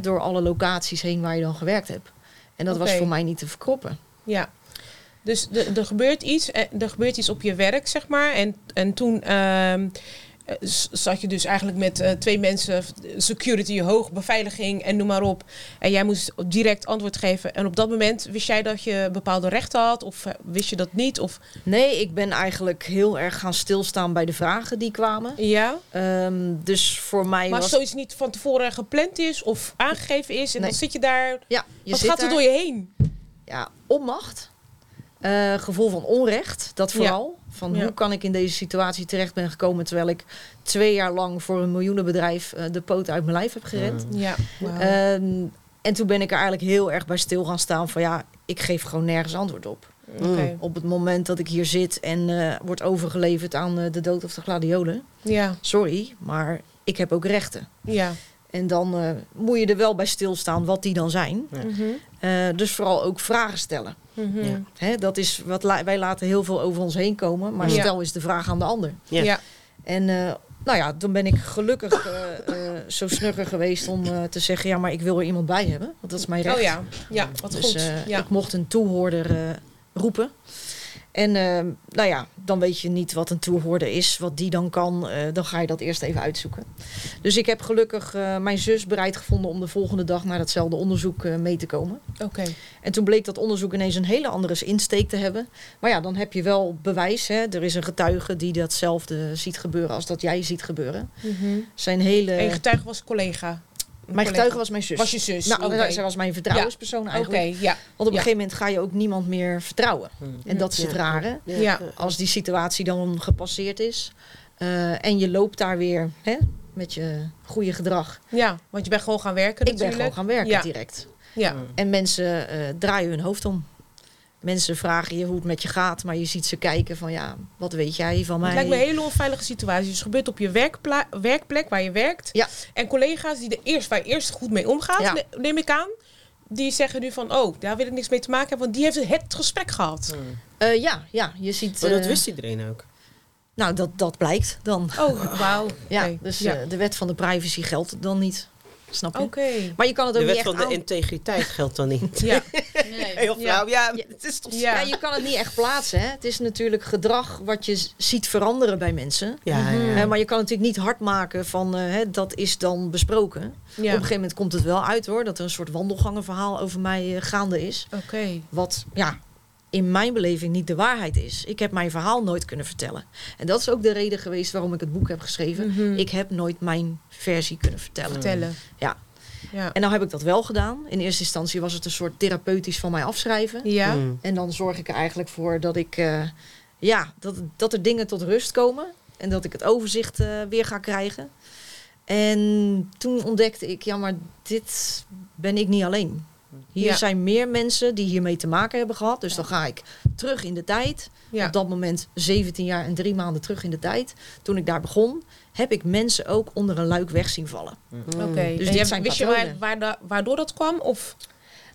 door alle locaties heen waar je dan gewerkt hebt. En dat was voor mij niet te verkroppen. Ja. Dus er gebeurt iets, eh, er gebeurt iets op je werk, zeg maar. En, en toen ehm, eh, zat je dus eigenlijk met eh, twee mensen, security hoog, beveiliging en noem maar op. En jij moest direct antwoord geven. En op dat moment wist jij dat je bepaalde rechten had? Of eh, wist je dat niet? Of, Nee, ik ben eigenlijk heel erg gaan stilstaan bij de vragen die kwamen. ja? Ehm, dus voor mij Maar als was... zoiets niet van tevoren gepland is of aangegeven is... en Nee. dan zit je daar... Ja, je wat zit gaat er daar. door je heen? Ja, onmacht. Eh, gevoel van onrecht, dat Ja. Van Ja. hoe kan ik in deze situatie terecht ben gekomen... terwijl ik twee jaar lang voor een miljoenenbedrijf eh, de poot uit mijn lijf heb gerend. Ja. Ehm, en toen ben ik er eigenlijk heel erg bij stil gaan staan van... ja, ik geef gewoon nergens antwoord op. Oké. Op het moment dat ik hier zit en eh wordt overgeleverd aan eh, de dood of de gladiolen... Ja, sorry, maar ik heb ook rechten. ja. En dan eh, moet je er wel bij stilstaan wat die dan zijn. Ja. Mhm. Eh, dus vooral ook vragen stellen. Mhm. Ja. Hè, dat is wat la- wij laten heel veel over ons heen komen, maar Ja. stel is de vraag aan de ander. Ja. ja. En eh, nou ja, dan ben ik gelukkig eh, eh, zo snugger geweest om eh, te zeggen: ja, maar ik wil er iemand bij hebben, want dat is mijn recht. Oh ja, ja, wat dus goed. ja. ik mocht een toehoorder eh, roepen. En eh, nou ja, dan weet je niet wat een toehoorder is, wat die dan kan. eh, dan ga je dat eerst even uitzoeken. Dus ik heb gelukkig eh, mijn zus bereid gevonden om de volgende dag naar datzelfde onderzoek eh, mee te komen. Oké. En toen bleek dat onderzoek ineens een hele andere insteek te hebben. Maar ja, dan heb je wel bewijs. Hè? Er is een getuige die datzelfde ziet gebeuren als dat jij ziet gebeuren. Mhm. Zijn hele... En je getuige was collega. Mijn getuige was mijn zus. Was je zus? Nou, zij was mijn vertrouwenspersoon Oké, eigenlijk. ja. Want op een Ja. gegeven moment ga je ook niemand meer vertrouwen. En dat is het rare. Ja. Als die situatie dan gepasseerd is. eh, en je loopt daar weer hè, met je goede gedrag. Ja, want je bent gewoon gaan werken Ik ben gewoon gaan werken Ja. direct. Ja, En mensen eh, draaien hun hoofd om. Mensen vragen je hoe het met je gaat, maar je ziet ze kijken van ja, wat weet jij van mij? het lijkt me een hele onveilige situatie. Dus het gebeurt op je werkpla- werkplek waar je werkt. Ja. En collega's die er eerst, waar je eerst goed mee omgaat, Ja. neem ik aan. Die zeggen nu van, oh, daar wil ik niks mee te maken hebben. Want die heeft het gesprek gehad. Eh, ja, ja, je ziet. Maar dat eh, wist iedereen ook. Nou, dat, dat blijkt dan. Oh, wauw. Ja, Oké. dus ja. eh, de wet van de privacy geldt dan niet. Snap je? Oké. Maar je kan het ook De niet wet echt van de integriteit geldt dan niet. Ja. Nee. Heel Ja. flauw. Ja, Ja. het is toch... Ja. Ja, je kan het niet echt plaatsen. Hè? Het is natuurlijk gedrag wat je ziet veranderen bij mensen. Ja, Mhm. ja. Maar je kan het natuurlijk niet hard maken van eh, hè, dat is dan besproken. Ja. Op een gegeven moment komt het wel uit hoor, dat er een soort wandelgangenverhaal over mij eh, gaande is. Oké. Wat ja, in mijn beleving niet de waarheid is. Ik heb mijn verhaal nooit kunnen vertellen. En dat is ook de reden geweest waarom ik het boek heb geschreven. Mhm. Ik heb nooit mijn versie kunnen vertellen. Vertellen. Ja. Ja. En nou heb ik dat wel gedaan. In eerste instantie was het een soort therapeutisch van mij afschrijven. Ja. Mm. En dan zorg ik er eigenlijk voor dat ik eh, ja, dat, dat er dingen tot rust komen. En dat ik het overzicht eh, weer ga krijgen. En toen ontdekte ik, ja, maar dit ben ik niet alleen. Hier Ja. zijn meer mensen die hiermee te maken hebben gehad. Dus dan ga ik terug in de tijd. Ja. Op dat moment 17 jaar en drie maanden terug in de tijd. Toen ik daar begon, heb ik mensen ook onder een luik weg zien vallen. Oké. Dus En dit je- zijn wist je waar, waar da- waardoor dat kwam? Of?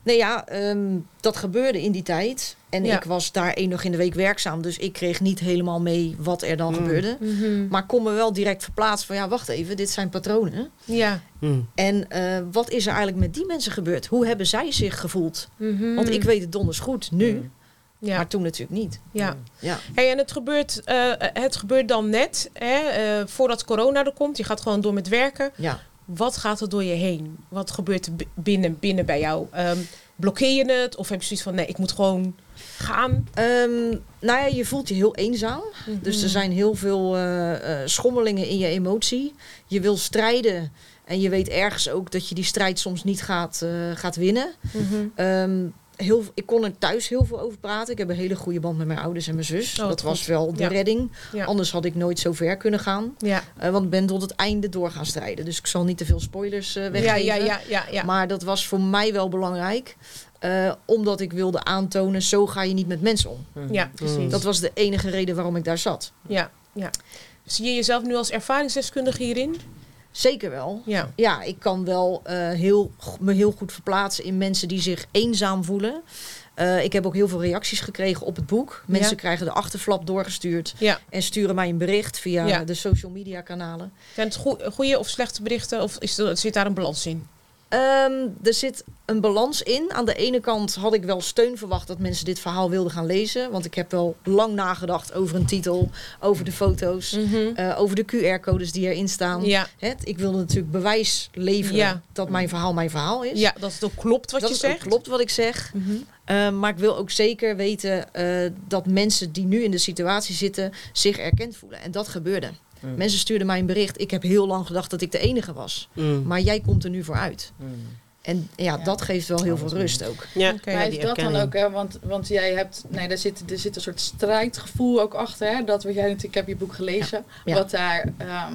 Nee, ja, ehm, dat gebeurde in die tijd. En Ja. ik was daar één dag in de week werkzaam. Dus ik kreeg niet helemaal mee wat er dan Mm. gebeurde. Mhm. Maar kon me wel direct verplaatsen van... ja, wacht even, dit zijn patronen. Ja. Mm. En eh, wat is er eigenlijk met die mensen gebeurd? Hoe hebben zij zich gevoeld? Mhm. Want ik weet het donders goed nu. Ja. Maar toen natuurlijk niet. ja. Ja. Hey, en het gebeurt, eh, het gebeurt dan net, hè, eh, voordat corona er komt. Je gaat gewoon door met werken. Ja. Wat gaat er door je heen? Wat gebeurt er binnen, binnen bij jou? Ehm, blokkeer je het? Of heb je zoiets van, nee, ik moet gewoon gaan? Ehm, nou ja, je voelt je heel eenzaam. Dus er zijn heel veel eh, eh, schommelingen in je emotie. Je wil strijden en je weet ergens ook dat je die strijd soms niet gaat, eh, gaat winnen. Mhm. Ehm, heel, ik kon er thuis heel veel over praten. Ik heb een hele goede band met mijn ouders en mijn zus. Oh, dat was goed. wel de Ja. redding. Ja. Anders had ik nooit zo ver kunnen gaan. Ja. Eh, want ik ben tot het einde door gaan strijden. Dus ik zal niet te veel spoilers eh, Ja, weggeven. ja, ja, ja, ja. Maar dat was voor mij wel belangrijk. eh, omdat ik wilde aantonen, zo ga je niet met mensen om. ja, precies. Dat was de enige reden waarom ik daar zat. Ja, ja. Zie je jezelf nu als ervaringsdeskundige hierin? Zeker wel. Ja. Ja, ik kan wel eh, heel, me heel goed verplaatsen in mensen die zich eenzaam voelen. Eh, ik heb ook heel veel reacties gekregen op het boek. Mensen Ja. krijgen de achterflap doorgestuurd Ja. en sturen mij een bericht via Ja. de social media kanalen. Zijn het goe- goede of slechte berichten? Of is er, zit daar een balans in? Ehm, er zit een balans in. Aan de ene kant had ik wel steun verwacht dat mensen dit verhaal wilden gaan lezen. Want ik heb wel lang nagedacht over een titel, over de foto's, eh, over de QR-codes die erin staan. Ja. Het, ik wilde natuurlijk bewijs leveren Ja. dat mijn verhaal mijn verhaal is. ja, dat het ook klopt wat dat je zegt. klopt wat ik zeg. Mhm. Eh, maar ik wil ook zeker weten eh, dat mensen die nu in de situatie zitten zich erkend voelen. En dat gebeurde. Mm. Mensen stuurden mij een bericht. Ik heb heel lang gedacht dat ik de enige was. Mm. Maar jij komt er nu voor uit. Mm. En ja, Ja. dat geeft wel heel Oh, veel rust ook. Ja, Maar is dat dan ook, hè? Want, want jij hebt, nee, daar zit, er zit een soort strijdgevoel ook achter, hè? Dat wat jij natuurlijk, ik heb je boek gelezen, Ja. wat daar, ehm,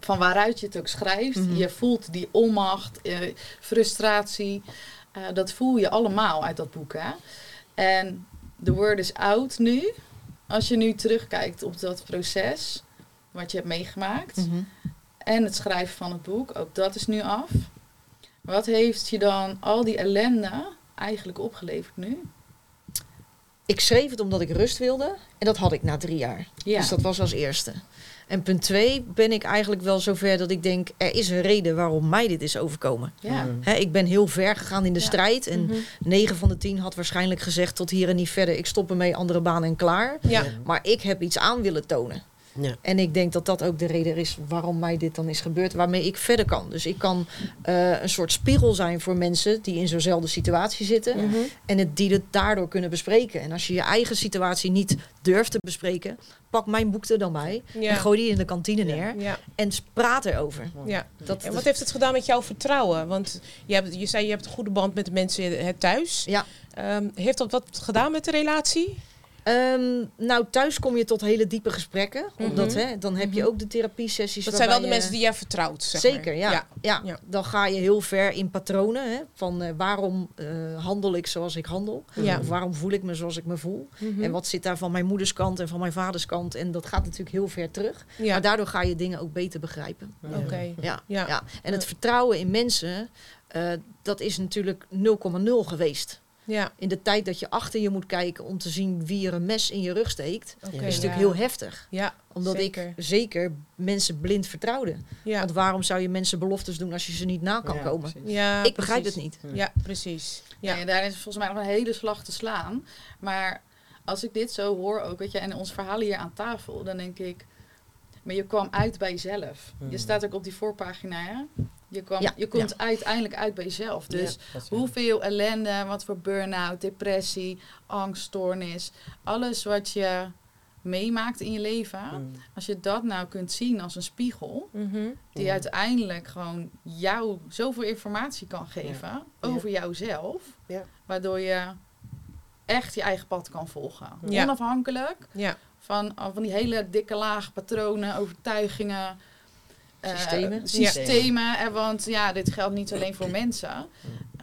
van waaruit je het ook schrijft, Mhm. je voelt die onmacht, eh, frustratie, eh, dat voel je allemaal uit dat boek, hè? En the word is out nu. Als je nu terugkijkt op dat proces, wat je hebt meegemaakt, Mhm. en het schrijven van het boek, ook dat is nu af. Wat heeft je dan al die ellende eigenlijk opgeleverd nu? Ik schreef het omdat ik rust wilde. En dat had ik na drie jaar. Ja. Dus dat was als eerste. En punt twee ben ik eigenlijk wel zover dat ik denk... er is een reden waarom mij dit is overkomen. ja. Mm. Hè, ik ben heel ver gegaan in de Ja. strijd. En Mhm. 9 van de 10 had waarschijnlijk gezegd... tot hier en niet verder, ik stop ermee, andere baan en klaar. Ja. Maar ik heb iets aan willen tonen. Ja. En ik denk dat dat ook de reden is waarom mij dit dan is gebeurd, waarmee ik verder kan. Dus ik kan eh, een soort spiegel zijn voor mensen die in zo'nzelfde situatie zitten. Mhm. En het, die het daardoor kunnen bespreken. En als je je eigen situatie niet durft te bespreken, pak mijn boek er dan bij. Ja. En gooi die in de kantine neer. Ja, En praat erover. ja. Dat, En wat heeft het gedaan met jouw vertrouwen? Want je, hebt, je zei je hebt een goede band met de mensen het thuis. Ja. Ehm, heeft dat wat gedaan met de relatie? Ehm, nou, thuis kom je tot hele diepe gesprekken. Omdat, Mhm. hè, dan heb je Mhm. ook de therapiesessies. Dat zijn wel de mensen die jij vertrouwt, zeg maar. Zeker, ja. ja. Ja. Ja. dan ga je heel ver in patronen. Hè, van eh, waarom eh, handel ik zoals ik handel? Ja. Of waarom voel ik me zoals ik me voel? Mhm. En wat zit daar van mijn moeders kant en van mijn vaders kant? En dat gaat natuurlijk heel ver terug. Ja, Maar daardoor ga je dingen ook beter begrijpen. oké. Ja, Ja. ja. En het vertrouwen in mensen, eh, dat is natuurlijk 0,0 geweest. Ja, In de tijd dat je achter je moet kijken om te zien wie er een mes in je rug steekt, is ja. natuurlijk heel heftig. Ja, Omdat zeker. ik zeker mensen blind vertrouwde. Ja, Want waarom zou je mensen beloftes doen als je ze niet na kan Ja, komen? precies. ja ik begrijp precies. het niet. Ja, precies. Ja. Ja. daar is volgens mij nog een hele slag te slaan. Maar als ik dit zo hoor ook, weet je, en ons verhaal hier aan tafel, dan denk ik, maar je kwam uit bij jezelf. Je Hmm. staat ook op die voorpagina, hè? Je, kwam, Ja, je komt uiteindelijk uit bij jezelf. Dus Ja, hoeveel ellende, wat voor burn-out, depressie, angststoornis, alles wat je meemaakt in je leven, Mm. als je dat nou kunt zien als een spiegel, Mhm. die Ja. uiteindelijk gewoon jou zoveel informatie kan geven over jouzelf, Ja. waardoor je echt je eigen pad kan volgen. Ja. Onafhankelijk Ja, van, van die hele dikke laag patronen, overtuigingen, eh, Systemen. systemen. En want ja, dit geldt niet alleen voor mensen.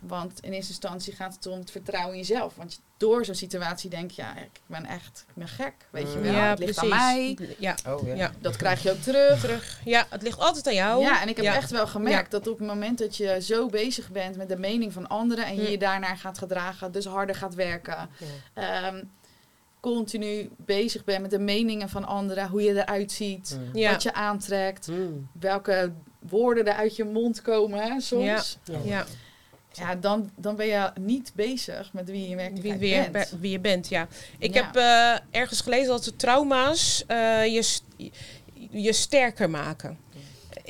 Want in eerste instantie gaat het om het vertrouwen in jezelf. Want je- door zo'n situatie denk je, ja, ik ben echt ik ben gek. Weet je wel, ja het ligt precies. aan mij. Ja, Oh, ja. Ja. Dat krijg je ook terug. terug. Ja, het ligt altijd aan jou. Ja, en ik heb Ja. echt wel gemerkt dat op het moment dat je zo bezig bent met de mening van anderen en je Hm. je daarnaar gaat gedragen, dus harder gaat werken, Ja. Continu bezig bent met de meningen van anderen, hoe je eruit ziet, Mm. Ja. wat je aantrekt, Mm. welke woorden er uit je mond komen hè, soms. Ja. Ja. Ja, dan, dan ben je niet bezig met wie je in wie, werkelijkheid wie, je, bent. be- wie je bent, ja. Ik Ja. heb eh, ergens gelezen dat de trauma's eh, je, je sterker maken.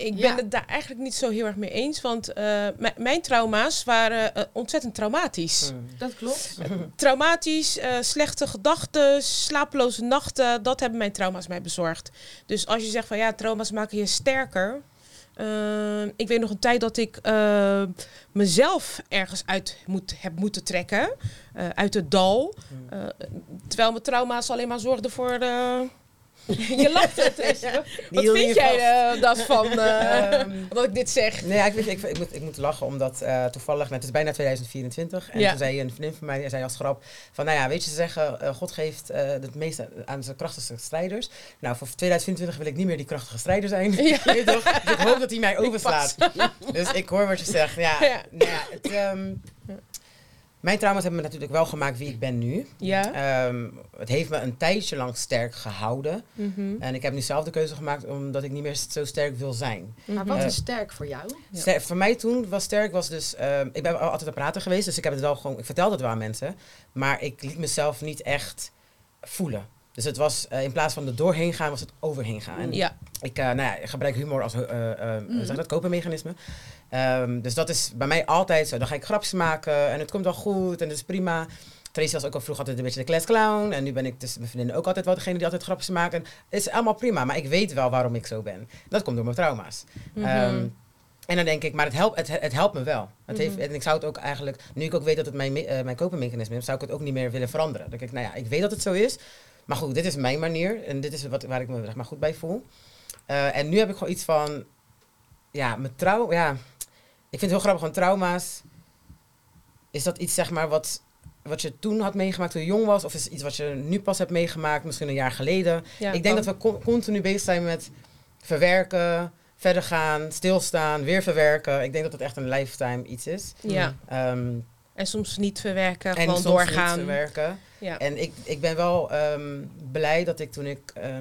Ik ben Ja. het daar eigenlijk niet zo heel erg mee eens. Want eh, mijn trauma's waren eh, ontzettend traumatisch. Mm. Dat klopt. Traumatisch, eh, slechte gedachten, slapeloze nachten. Dat hebben mijn trauma's mij bezorgd. Dus als je zegt van ja, trauma's maken je sterker. ik weet nog een tijd dat ik eh, mezelf ergens uit moet, heb moeten trekken. eh, uit het dal. Mm. Eh, terwijl mijn trauma's alleen maar zorgden voor... eh, je lacht het, Tracy. Wat Die vind jij eh, dat van eh, Ehm, dat ik dit zeg? Nee, ja, ik, weet, ik, ik, moet, ik moet lachen, omdat eh, toevallig, het is bijna 2024. En Ja. toen zei een vriendin van mij, zei als grap, van nou ja, weet je, ze zeggen, eh, God geeft eh, het meeste aan zijn krachtigste strijders. Nou, voor 2024 wil ik niet meer die krachtige strijder zijn. Ja. Je toch? Dus ik hoop dat hij mij overslaat. Dus ik hoor wat je zegt. Ja, Ja. Nou ja, het, ehm, mijn trauma's hebben me natuurlijk wel gemaakt wie ik ben nu. Ja. Ehm, het heeft me een tijdje lang sterk gehouden. Mhm. En ik heb nu zelf de keuze gemaakt omdat ik niet meer zo sterk wil zijn. Maar wat Eh, is sterk voor jou? Ja. Ster- voor mij toen was sterk was dus, ehm, ik ben al altijd een prater geweest, dus ik heb het wel gewoon, ik vertelde het wel aan mensen, maar ik liet mezelf niet echt voelen. Dus het was, eh, in plaats van er doorheen gaan, was het overheen gaan. En Ja. ik, eh, nou ja, ik gebruik humor als, Mhm. hoe zeg je dat, copingmechanisme. Ehm, dus dat is bij mij altijd zo. Dan ga ik grapjes maken en het komt wel goed en dat is prima. Tracy was ook al vroeg altijd een beetje de class clown. En nu ben ik dus mijn vriendinnen ook altijd wel degene die altijd grapjes maken. Het is allemaal prima, maar ik weet wel waarom ik zo ben. Dat komt door mijn trauma's. Mhm. Ehm, en dan denk ik, maar het helpt, het, het helpt me wel. Het heeft, Mhm. en ik zou het ook eigenlijk, nu ik ook weet dat het mijn, me- eh, mijn is, zou ik het ook niet meer willen veranderen. Dan denk ik, nou ja, ik weet dat het zo is. Maar goed, dit is mijn manier en dit is wat, waar ik me zeg maar, goed bij voel. Eh, en nu heb ik gewoon iets van, ja, mijn trouw, ja, ik vind het heel grappig, want trauma's, is dat iets zeg maar wat, wat je toen had meegemaakt toen je jong was? Of is het iets wat je nu pas hebt meegemaakt, misschien een jaar geleden? Ja, ik denk dat we con- continu bezig zijn met verwerken, verder gaan, stilstaan, weer verwerken. Ik denk dat het echt een lifetime iets is. Ja. Ehm, En soms niet verwerken, en gewoon soms doorgaan. niet verwerken. Ja. En ik, ik ben wel ehm, blij dat ik toen ik... eh,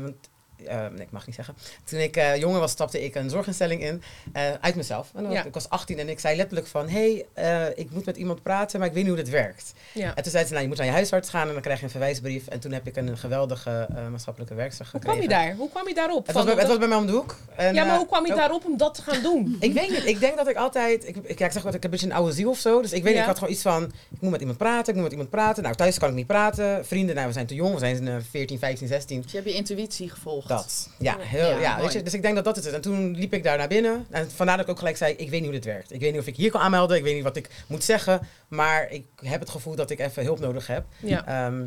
eh, nee, ik mag niet zeggen. Toen ik eh, jonger was, stapte ik een zorginstelling in. eh, uit mezelf. En Ja. Ik was 18 en ik zei letterlijk van... Hé, hey, eh, ik moet met iemand praten, maar ik weet niet hoe dit werkt. ja. En toen zei ze, nou, je moet naar je huisarts gaan en dan krijg je een verwijsbrief. En toen heb ik een geweldige eh, maatschappelijke werkster Hoe gekregen. kwam je daar? Hoe kwam je daarop? Het was, bij, het dat- was bij mij om de hoek. En, ja, maar hoe kwam je daarop om dat te gaan doen? Ik weet niet. Ik denk dat ik altijd... Ik, ik, ja, ik zeg wat, ik heb een beetje een oude ziel of zo. Dus ik weet niet, ik had gewoon iets van... Ik moet met iemand praten, ik moet met iemand praten. Nou, thuis kan ik niet praten. Vrienden, nou, we zijn te jong. We zijn eh, 14, 15, 16. Dus je hebt je intuïtie gevolgd. Dat. Ja, heel, Ja, weet je, dus ik denk dat dat het is. En toen liep ik daar naar binnen. En vandaar dat ik ook gelijk zei, ik weet niet hoe dit werkt. Ik weet niet of ik hier kan aanmelden. Ik weet niet wat ik moet zeggen. Maar ik heb het gevoel dat ik even hulp nodig heb. Ja. Ehm,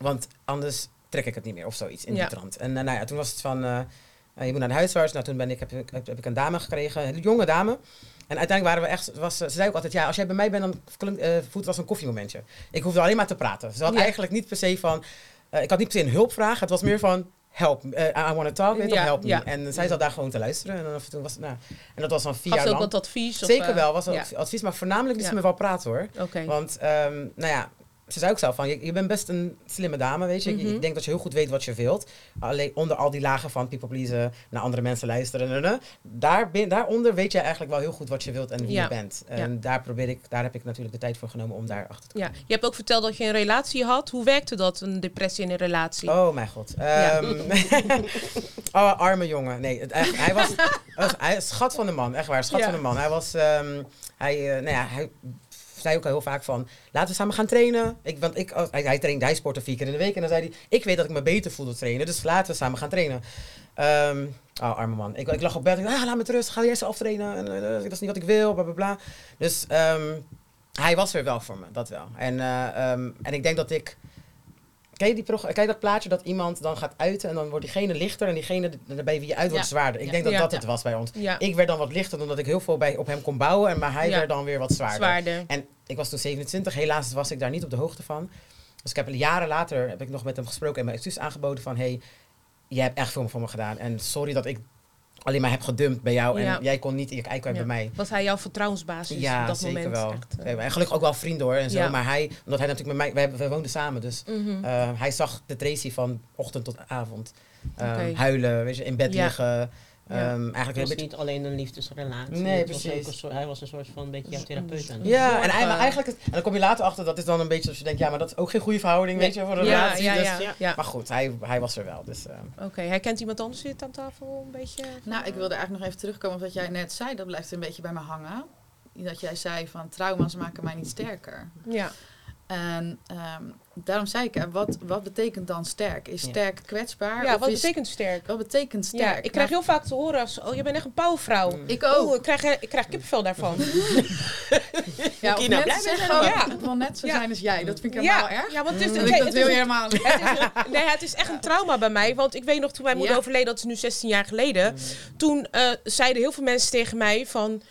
want anders trek ik het niet meer of zoiets in Ja. die trant. En eh, nou ja, toen was het van, eh, eh, je moet naar de huisarts. Nou, toen ben ik, heb, ik, heb, heb ik een dame gekregen, een jonge dame. En uiteindelijk waren we echt, was, ze zei ook altijd, ja, als jij bij mij bent, dan klink- eh, voelt het als een koffiemomentje. Ik hoefde alleen maar te praten. Ze had Ja. eigenlijk niet per se van, ik had niet per se een hulpvraag. Het was meer van, help, eh, I want to talk, weet Ja, help me. ja. En zij zat daar gewoon te luisteren. En, dan af en toe was nou, en dat was dan vier Gaf jaar ook lang. wat advies? of, Zeker eh, wel, was dat ja. advies, maar voornamelijk liet ze me wel praten hoor. Want, ehm, nou ja, ze zei ook zelf van, je, je bent best een slimme dame, weet je. Ik- Mhm. Ik denk dat je heel goed weet wat je wilt. Alleen onder al die lagen van people pleasen, naar andere mensen luisteren. en, en, Daar, bin- daaronder weet je eigenlijk wel heel goed wat je wilt en wie Ja. je bent. En daar probeer ik, daar heb ik natuurlijk de tijd voor genomen om daar achter te Ja. Je hebt ook verteld dat je een relatie had. Hoe werkte dat, een depressie in een relatie? Oh mijn god. Ehm, oh, arme jongen. Nee, het, echt, hij was hij is schat van de man. Echt waar, schat van de man. Hij was, ehm, hij, eh, nou ja, hij zei ook al heel vaak van, laten we samen gaan trainen. Ik, want ik, hij, hij trainde, hij sportte vier keer in de week. En dan zei hij, ik weet dat ik me beter voel door trainen. Dus laten we samen gaan trainen. Ehm, oh, arme man. Ik, ik lag op bed. Ik dacht, ah, laat me rust. Ga jij zelf trainen. En, eh, dat is niet wat ik wil. Bla, bla, bla. Dus ehm, hij was er wel voor me. Dat wel. En, eh, ehm, en ik denk dat ik... Ken je, die ken je dat plaatje dat iemand dan gaat uiten en dan wordt diegene lichter en diegene bij wie je uit wordt Ja. zwaarder? Ik Ja. denk dat Ja. dat het was bij ons. Ja. Ik werd dan wat lichter omdat ik heel veel bij, op hem kon bouwen, en maar hij werd dan weer wat zwaarder. Zwaarder. En ik was toen 27, helaas was ik daar niet op de hoogte van. Dus ik heb jaren later heb ik nog met hem gesproken en mijn excuus aangeboden van hey, jij hebt echt veel voor me gedaan en sorry dat ik alleen maar heb gedumpt bij jou Ja. en jij kon niet uit Ja. bij mij. Was hij jouw vertrouwensbasis Ja, op dat zeker moment? wel. Echt. Ja, En gelukkig ook wel vrienden hoor en zo, Ja. maar hij, omdat hij natuurlijk met mij, wij woonden samen, dus Mhm. eh, hij zag de Tracy van ochtend tot avond. Eh, Oké. Huilen, weet je, in bed Ja. Ehm, eigenlijk Het een was beetje niet alleen een liefdesrelatie. Nee, Het was precies. ook een soort- hij was een soort van beetje jouw therapeut. aan het Ja, en eigenlijk, en dan kom je later achter, dat is dan een beetje als je denkt, ja, maar dat is ook geen goede verhouding, weet je, voor een Ja, relatie. ja, dus- ja. ja. ja. Maar goed, hij, hij was er wel. Dus, eh, Oké, hij kent iemand anders zit aan tafel een beetje? Nou, ik wilde eigenlijk nog even terugkomen op wat jij net zei. Dat blijft een beetje bij me hangen. Dat jij zei van trauma's maken mij niet sterker. Ja. En ehm, daarom zei ik, hè, wat, wat betekent dan sterk? Is Ja. sterk kwetsbaar? Ja, of wat is, betekent sterk? wat betekent sterk? Ja, ik krijg heel vaak te horen als, oh, je bent echt een powervrouw. Mm. Ik ook. Oh, ik krijg, ik krijg kippenvel daarvan. ja, of Kina, net blij zeggen, zijn. Ja. ik wil net zo Ja. zijn als jij. Dat vind ik helemaal ja, erg. ja, want het is, Mm. het, Dat, het dat is wil je helemaal niet. het is, nee, het is echt een trauma bij mij. Want ik weet nog toen mijn moeder Ja. overleed, dat is nu 16 jaar geleden. Toen eh, zeiden heel veel mensen tegen mij van...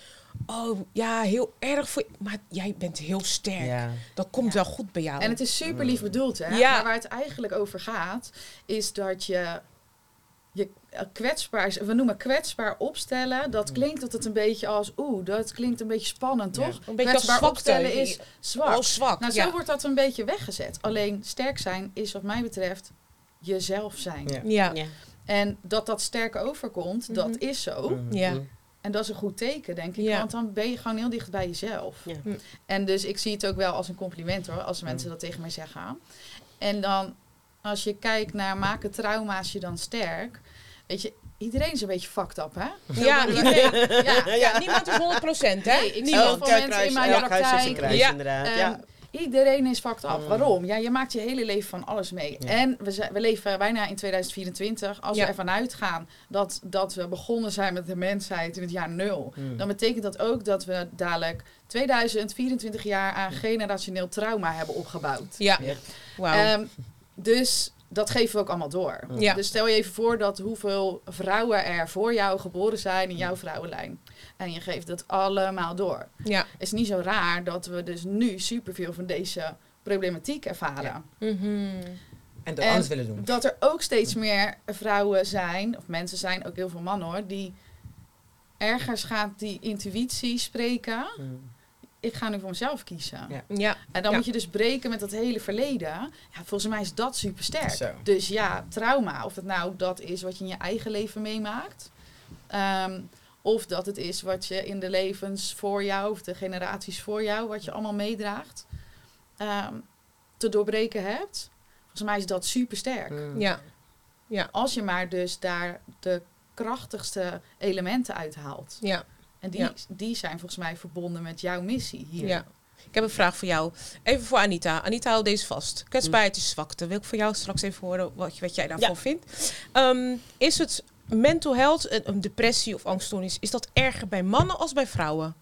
Oh, ja, heel erg voor je. Maar jij bent heel sterk. ja. Dat komt Ja. wel goed bij jou. En het is super lief bedoeld, hè? Ja. Maar waar het eigenlijk over gaat, is dat je je kwetsbaar, we noemen kwetsbaar opstellen. Dat klinkt dat het een beetje als, oeh, dat klinkt een beetje spannend, Ja. toch? Een beetje als kwetsbaar opstellen is zwak. Zwak. nou, zo ja. wordt dat een beetje weggezet. Alleen sterk zijn is wat mij betreft jezelf zijn. Ja. Ja. Ja. En dat dat sterk overkomt, dat Mhm. is zo. Mm. Ja. En dat is een goed teken, denk ik. Ja. Want dan ben je gewoon heel dicht bij jezelf. Ja. Hm. En dus ik zie het ook wel als een compliment hoor, als mensen dat tegen mij zeggen. En dan, als je kijkt naar maken trauma's je dan sterk. Weet je, iedereen is een beetje fucked up, hè? Ja, iedereen. Ja, Ja, niemand is 100%, hè? Nee, ik zie Niemand. heel veel mensen in mijn elk huis is een praktijk. kruis, Ja. inderdaad. Ehm, ja. Iedereen is fucked up. Mm. Waarom? Ja, je maakt je hele leven van alles mee. Ja. En we, zijn, we leven bijna in 2024. Als Ja. we ervan uitgaan dat, dat we begonnen zijn met de mensheid in het jaar nul. Mm. Dan betekent dat ook dat we dadelijk 2024 jaar aan generationeel trauma hebben opgebouwd. Ja. Ja. Wauw. Ehm, dus dat geven we ook allemaal door. Ja. Dus stel je even voor dat hoeveel vrouwen er voor jou geboren zijn in jouw vrouwenlijn. En je geeft dat allemaal door. ja. Het is niet zo raar dat we dus nu superveel van deze problematiek ervaren. Ja. Mhm. En dat En anders willen doen. Dat er ook steeds meer vrouwen zijn, of mensen zijn, ook heel veel mannen hoor, die ergens gaat die intuïtie spreken. Mm. Ik ga nu voor mezelf kiezen. Ja. Ja. En dan Ja. moet je dus breken met dat hele verleden. Ja, volgens mij is dat super sterk. Dus ja, trauma, of dat nou dat is wat je in je eigen leven meemaakt. ehm, of dat het is wat je in de levens voor jou, of de generaties voor jou, wat je allemaal meedraagt, ehm, te doorbreken hebt. Volgens mij is dat super sterk. Mm. Ja. Als je maar dus daar de krachtigste elementen uithaalt. Ja. En die, Ja. die zijn volgens mij verbonden met jouw missie hier. Ja. Ik heb een vraag voor jou. Even voor Anita. Anita, hou deze vast. Kwetsbaarheid is zwakte. Wil ik voor jou straks even horen wat, je- wat jij daarvan Ja. vindt. Ehm, is het mental health, een, depressie of angststoornis, is dat erger bij mannen als bij vrouwen?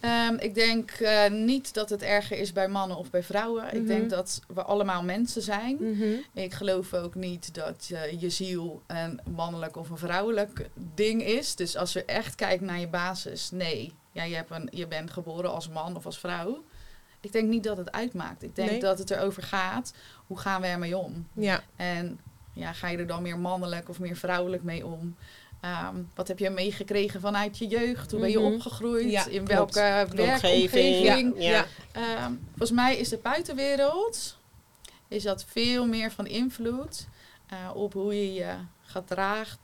Ehm, ik denk eh, niet dat het erger is bij mannen of bij vrouwen. Mhm. Ik denk dat we allemaal mensen zijn. Mhm. Ik geloof ook niet dat eh, je ziel een mannelijk of een vrouwelijk ding is. Dus als je echt kijkt naar je basis, nee. Ja, je, hebt een, je bent geboren als man of als vrouw. Ik denk niet dat het uitmaakt. Ik denk Nee. dat het erover gaat, hoe gaan we ermee om? Ja. En ja, ga je er dan meer mannelijk of meer vrouwrouwelijk mee om? Ehm, wat heb je meegekregen vanuit je jeugd? Hoe ben je Mhm. opgegroeid? Ja, in klopt. welke Omgeving. werkomgeving? Ja. Ja. Ehm, volgens mij is de buitenwereld is dat veel meer van invloed eh, op hoe je je gedraagt.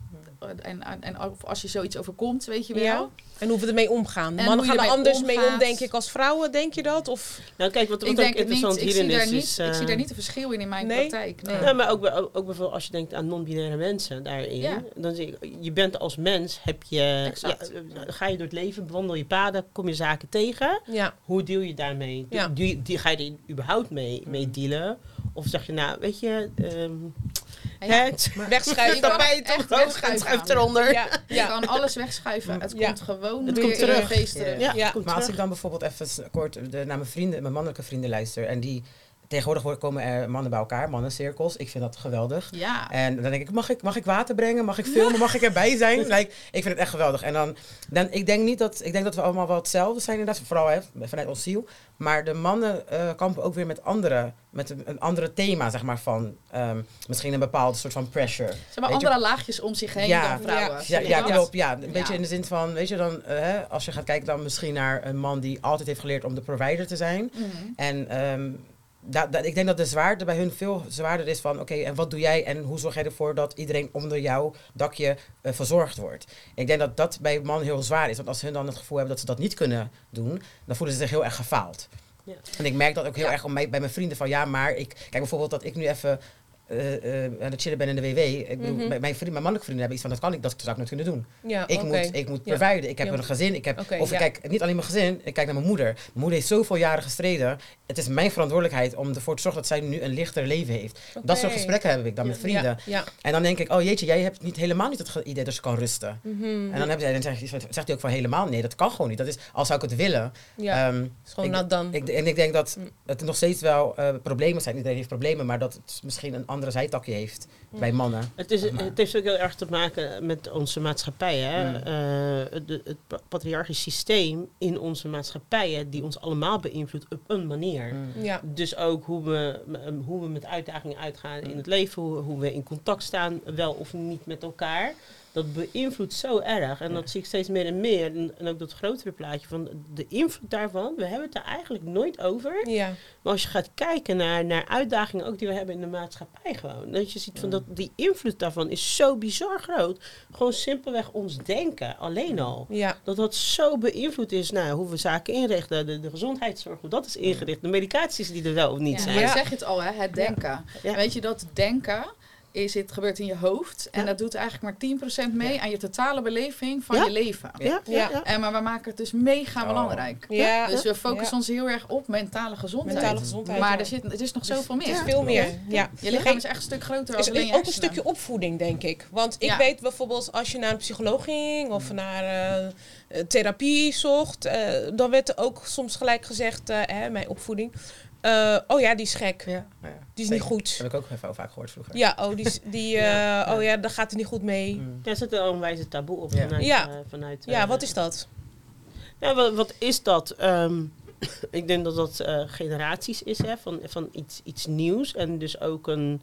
En, en, en of als je zoiets overkomt, weet je wel. Ja. En hoe we ermee omgaan. En Mannen gaan er anders mee om, denk ik, als vrouwen. Denk je dat? Of... Nou, kijk, wat, wat Ik ook niet. interessant Ik zie, hierin daar is, niet is... ik zie eh, daar niet een verschil in in mijn Nee? praktijk. Nee. Ja, maar ook, ook, bijvoorbeeld als je denkt aan non-binaire mensen daarin. Ja. Dan zie je, je bent als mens, heb je, Exact. ja, ga je door het leven, bewandel je paden, kom je zaken tegen. Ja. Hoe deel je daarmee? Ja. Die, die, ga je er überhaupt mee, mee dealen? Of zeg je, nou, weet je, ehm Ja. het Wegschuiven. Je kan tapijt en wegschuiven. schuift eronder. Ja. Je kan alles wegschuiven. Het Ja. komt gewoon Het weer komt in je terug. geest terug. Ja, Maar als ik dan bijvoorbeeld even kort de, naar mijn vrienden, mijn mannelijke vrienden luister. En die tegenwoordig komen er mannen bij elkaar, mannencirkels. Ik vind dat geweldig. Ja. En dan denk ik, mag ik, mag ik water brengen? Mag ik filmen? Mag ik erbij zijn? Like, ik vind het echt geweldig. En dan, dan ik denk niet dat, ik denk dat we allemaal wel hetzelfde zijn inderdaad. Vooral hè, vanuit ons ziel. Maar de mannen eh, kampen ook weer met andere, met een, een andere thema, zeg maar, van ehm, misschien een bepaalde soort van pressure. Zeg maar Weet je- andere laagjes om zich heen Ja. dan vrouwen. Ja. Ja, ja klopt. Ja, een beetje in de zin van, weet je dan, eh, hè, als je gaat kijken dan misschien naar een man die altijd heeft geleerd om de provider te zijn. Mhm. En ehm, da- da- ik denk dat de zwaarte bij hun veel zwaarder is van... oké, en wat doe jij en hoe zorg jij ervoor dat iedereen onder jouw dakje eh, verzorgd wordt? Ik denk dat dat bij mannen heel zwaar is. Want als hun dan het gevoel hebben dat ze dat niet kunnen doen... dan voelen ze zich heel erg gefaald. Ja. En ik merk dat ook heel Ja. erg om bij mijn vrienden van... ja, maar ik... Kijk bijvoorbeeld dat ik nu even... eh, eh, aan het chillen ben in de WW. Ik bedoel, Mhm. mijn, vrienden, mijn mannelijke vrienden hebben iets van... dat kan ik, dat zou ik nooit kunnen doen. Ja, Ik, moet, ik moet Ja. providen. Ik heb Ja. een gezin. Ik heb, of ik kijk niet alleen mijn gezin, ik kijk naar mijn moeder. Mijn moeder heeft zoveel jaren gestreden. Het is mijn verantwoordelijkheid om ervoor te zorgen dat zij nu een lichter leven heeft. Dat soort gesprekken heb ik dan met vrienden. En dan denk ik, oh jeetje, jij hebt niet, helemaal niet het idee dat ze kan rusten. Mhm. En dan, heb jij, dan zegt, hij ook van helemaal nee, dat kan gewoon niet. Dat is, al zou ik het willen. ja. ehm, is gewoon ik- nat dan. ik, en ik denk dat Mm. het nog steeds wel eh, problemen zijn. Iedereen heeft problemen, maar dat het misschien een andere zijtakje heeft bij mannen. Het, is, Maar- het heeft ook heel erg te maken met onze maatschappij. Hè? Mm. Eh, de- het pa- patriarchisch systeem in onze maatschappijen die ons allemaal beïnvloedt op een manier. Mm. ja. Dus ook hoe we, hoe we met uitdagingen uitgaan in het leven, hoe, hoe we in contact staan, wel of niet met elkaar. Dat beïnvloedt zo erg. En Ja. dat zie ik steeds meer en meer. En, en ook dat grotere plaatje van de invloed daarvan. We hebben het er eigenlijk nooit over. Ja. Maar als je gaat kijken naar, naar uitdagingen ook die we hebben in de maatschappij gewoon. Dat je ziet van dat die invloed daarvan is zo bizar groot. Gewoon simpelweg ons denken alleen al. Ja. Dat dat zo beïnvloed is, nou, hoe we zaken inrichten, de, de gezondheidszorg, hoe dat is ingericht, de medicaties die er wel of niet Ja, zijn. maar je zegt het al, hè, het denken. Ja. Weet je dat denken is het gebeurt in je hoofd en dat doet eigenlijk maar 10% mee aan je totale beleving van Ja. je leven. Ja, ja, Ja. ja. En maar we maken het dus mega Oh. belangrijk. Ja. Dus we focussen Ja. ons heel erg op mentale gezondheid. Mentale gezondheid. maar ja. er, zit, er is nog Dus zoveel Het meer. is veel meer. Ja. Je lichaam is echt een stuk groter is dan alleen je ook een stukje opvoeding, denk ik. Want ik Ja. weet bijvoorbeeld, als je naar een psycholoog ging of naar eh, eh, therapie zocht, eh, dan werd er ook soms gelijk gezegd, eh, hè, mijn opvoeding, eh, oh ja, die is gek. Ja, ja, Die is zeker. niet goed. Dat heb ik ook even vaak gehoord vroeger. Ja, oh, die, die, eh, Ja. oh ja, daar gaat er niet goed mee. Mm. Daar zit al een wijze taboe op Ja. vanuit. Ja. eh, vanuit Ja, eh, wat is dat? Ja, wat, wat is dat? Ehm, ik denk dat dat eh, generaties is, hè, van, van iets, iets nieuws. En dus ook een,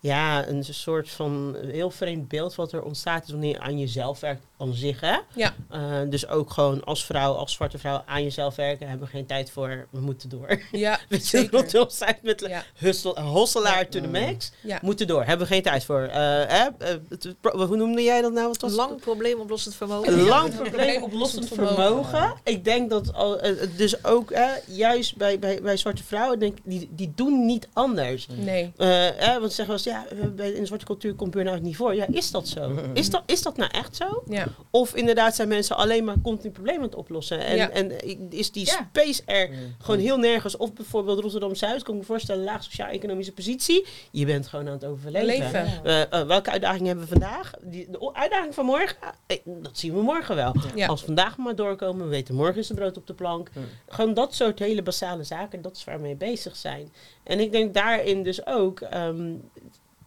ja, een soort van heel vreemd beeld wat er ontstaat is wanneer je aan jezelf werkt aan zich. Hè? Ja. Eh, dus ook gewoon als vrouw, als zwarte vrouw aan jezelf werken, hebben we geen tijd voor, we moeten door. Ja, Weet je, we zijn met Ja, hustle, hosselaar Ja. to the max. ja. Moeten door, hebben we geen tijd voor. Eh, hè? eh, hoe noemde jij dat nou? Wat was het? Lang probleemoplossend vermogen. Lang Ja. probleemoplossend Probleemoplossend vermogen. Ik denk dat al, dus ook eh, juist bij, bij, bij zwarte vrouwen, denk, die, die doen niet anders. Nee. Eh, eh, want ze zeggen wel eens, ja, bij, in de zwarte cultuur komt burn-out niet voor. Ja, is dat zo? Is dat, is dat nou echt zo? Ja. Of inderdaad zijn mensen alleen maar continu problemen aan het oplossen? En, Ja. en is die Ja. space er gewoon heel nergens? Of bijvoorbeeld Rotterdam-Zuid, kan ik me voorstellen, laag sociaal-economische positie. Je bent gewoon aan het overleven. Leven. Eh, eh, welke uitdagingen hebben we vandaag? Die, de uitdaging van morgen? Eh, dat zien we morgen wel. Ja. Als we vandaag maar doorkomen, we weten morgen is de brood op de plank. Ja. Gewoon dat soort hele basale zaken, dat is waar we mee bezig zijn. En ik denk daarin dus ook, ehm,